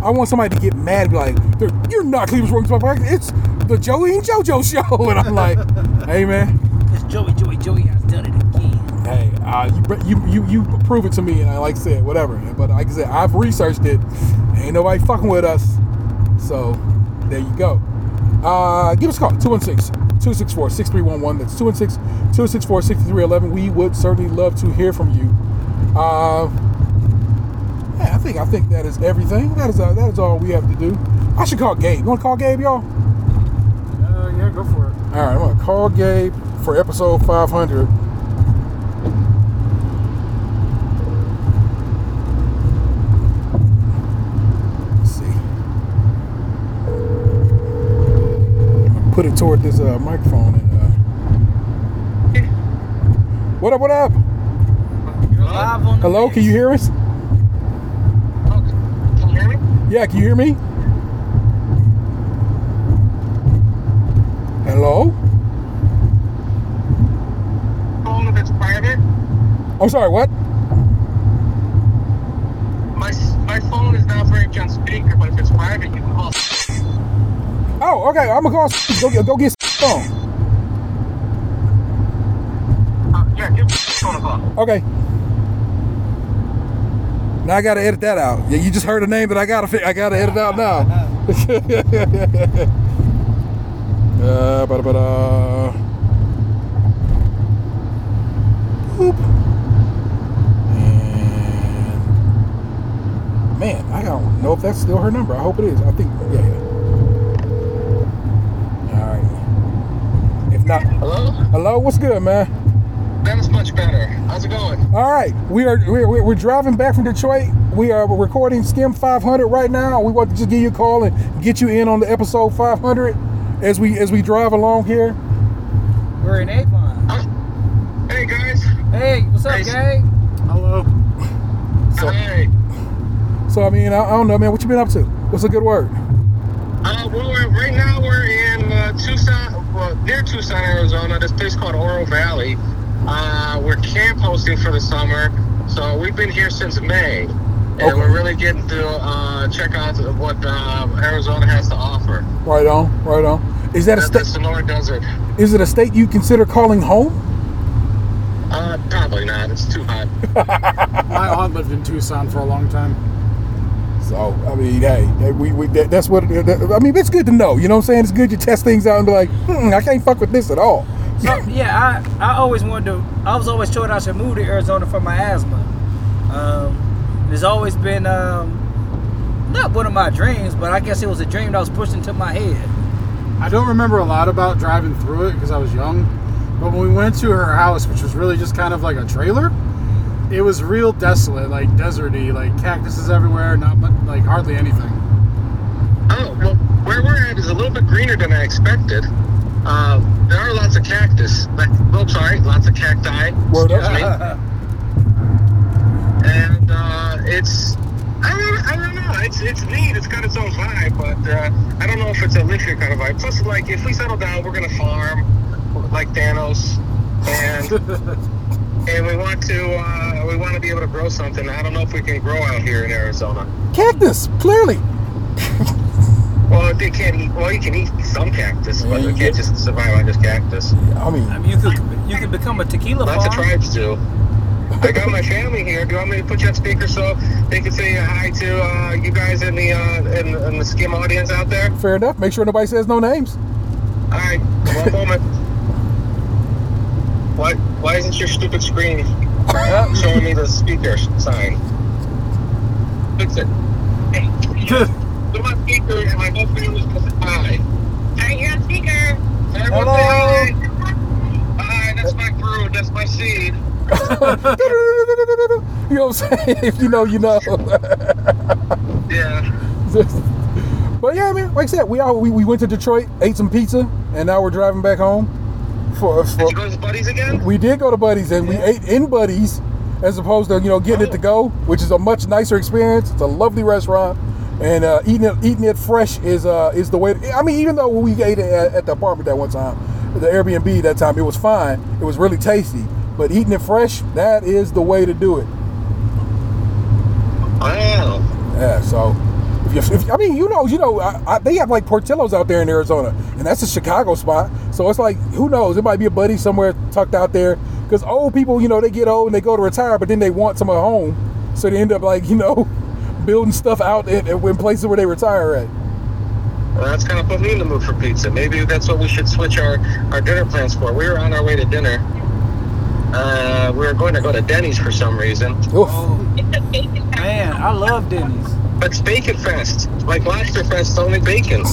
I want somebody to get mad and be like, "You're not Cleveland's running podcast. It's the Joey and JoJo [laughs] show." And I'm like, "Hey man, It's Joey, Joey, Joey has done it again. hey, uh, you, you you you prove it to me, and I like I said, whatever. But like I said, I've researched it. Ain't nobody fucking with us. So there you go. Uh, give us a call 216-264-6311. That's 216-264-6311. We would certainly love to hear from you. Uh, yeah, I think I think that is everything. That is uh, that is all we have to do. I should call Gabe. You want to call Gabe, y'all? Uh, yeah, go for it. All right, I'm gonna call Gabe for episode 500. Let's see. I'll Put it toward this uh, microphone and. Uh... What up? What up? Live on the Hello? Can you hear us? Can you hear me? Yeah, can you hear me? Hello? Phone if it's private. I'm sorry. What? My my phone is not very on speaker, but if it's private, you can call. Oh, okay. I'm gonna call. Go get go get phone. Uh, yeah, give phone a call. Okay. Now I gotta edit that out. Yeah, you just heard a name that I gotta I gotta edit out now. [laughs] uh, ba da. Man, I don't know if that's still her number. I hope it is. I think yeah. yeah. All right. If not, Hello. hello. What's good, man? That is much better. How's it going? All right, we are we're, we're- we're driving back from Detroit. We are recording Skim 500 right now. We want to just give you a call and get you in on the episode 500 as we as we drive along here. We're in Avon. Uh, hey guys. Hey, what's up, Hey. gang? Hello. So- Hey. So I mean, I, I don't know, man. What you been up to? What's a good word? Uh, well, we're, right now we're in uh, Tucson, well, near Tucson, Arizona. This place called Oro Valley. Uh, we're camp hosting for the summer, so we've been here since May, and Okay. we're really getting to uh, check out what uh, Arizona has to offer. Right on, right on. Is that a state? Sonora Desert. Is it a state you consider calling home? Uh, probably not. It's too hot. [laughs] My aunt lived in Tucson for a long time. So I mean, hey, hey, we, we that, that's what that, I mean. It's good to know. You know what I'm saying? It's good to test things out and be like, hmm, I can't fuck with this at all. So, yeah, I, I always wanted to. I was always told I should move to Arizona for my asthma. Um, it's always been um, not one of my dreams, but I guess it was a dream that was pushed into my head. I don't remember a lot about driving through it because I was young. But when we went to her house, which was really just kind of like a trailer, it was real desolate, like deserty, like cactuses everywhere, not mu- like hardly anything. Oh, well, where we're at is a little bit greener than I expected. Uh, there are lots of cactus. Like, oh, sorry, lots of cacti. Word up. excuse me. And uh, it's, I don't, I don't know. It's it's neat. It's got its own vibe, but uh, I don't know if it's a live here kind of vibe. Plus, like, if we settle down, we're gonna farm, like Thanos, and [laughs] and we want to uh, we want to be able to grow something. I don't know if we can grow out here in Arizona. Cactus, clearly. [laughs] Well, they can't eat. Well, you can eat some cactus, but you can't just survive on just cactus. I mean, I mean, you could you could become a tequila Lots of tribes do. I got my family here. Do you want me to put you on speaker so they can say hi to uh, you guys in the uh, in, in the skim audience out there? fair enough. Make sure nobody says no names. All right, one moment. [laughs] Why why isn't your stupid screen showing me the speaker sign? Fix it. Hey, put my speaker and my whole family's gonna say hi. Hey, you're on speaker. Everyone say hi. Hi, that's my crew. That's my seed. [laughs] You know what I'm saying? [laughs] If you know, you know. [laughs] Yeah. but yeah, man, like I said, we all we, we went to Detroit, ate some pizza, and now we're driving back home. For, for Did you go to Buddy's again? we did go to Buddy's, and we ate in Buddy's, as opposed to you know getting it to go, which is a much nicer experience. It's a lovely restaurant, and uh, eating it eating it fresh is uh, is the way. I mean, even though we ate it at, at the apartment that one time, the Airbnb that time, it was fine. It was really tasty, but eating it fresh, that is the way to do it. Wow. Yeah, so if if, I mean, you know, you know, I, I, they have like Portillo's out there in Arizona, and that's a Chicago spot. So it's like, who knows? It might be a buddy somewhere tucked out there. Because old people, you know, they get old and they go to retire, but then they want some at home, so they end up like, you know, [laughs] building stuff out in, in places where they retire at. Well, that's kind of put me in the mood for pizza. Maybe that's what we should switch our, our dinner plans for. We were on our way to dinner. Uh, we were going to go to Denny's for some reason. Oof. Man, I love Denny's. But it's Bacon Fest. Like Lobster Fest, only bacon. [laughs]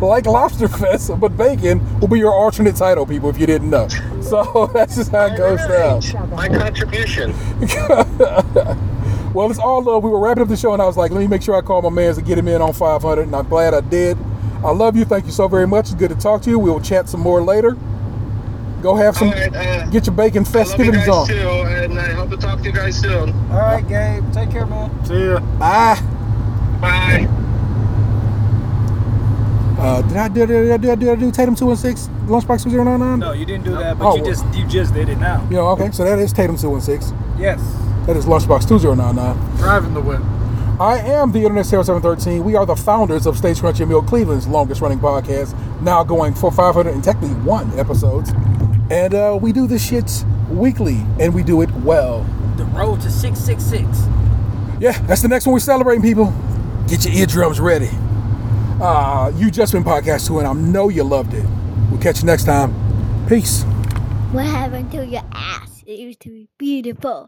like Lobster Fest, but bacon will be your alternate title, people, if you didn't know. So [laughs] that's just how it goes down. My contribution. [laughs] Well, it's all love. We were wrapping up the show, and I was like, let me make sure I call my man to get him in on 500, and I'm glad I did. I love you. Thank you so very much. It's good to talk to you. We will chat some more later. Go have some, All right, uh, get your bacon I love you festivities guys on. too, and I hope to talk to you guys soon. All right, Gabe. Take care, man. See ya. Bye. Bye. Uh, did I do did I do, did I do Tatum two and six lunchbox two zero nine nine? No, you didn't do that, Oh, but you just you just did it now. You know, okay, so that is Tatum two and six. Yes. That is lunchbox two zero nine nine. Driving the whip. I am the Internet Sales 713. We are the founders of Stays Krunchy in Milk, Cleveland's longest running podcast, now going for 500 and technically one episodes. And uh, we do this shit weekly, and we do it well. The road to six six six. Yeah, that's the next one we're celebrating, people. Get your eardrums ready. Uh, you just been podcast two, and I know you loved it. We'll catch you next time. Peace. What happened to your ass? It used to be beautiful.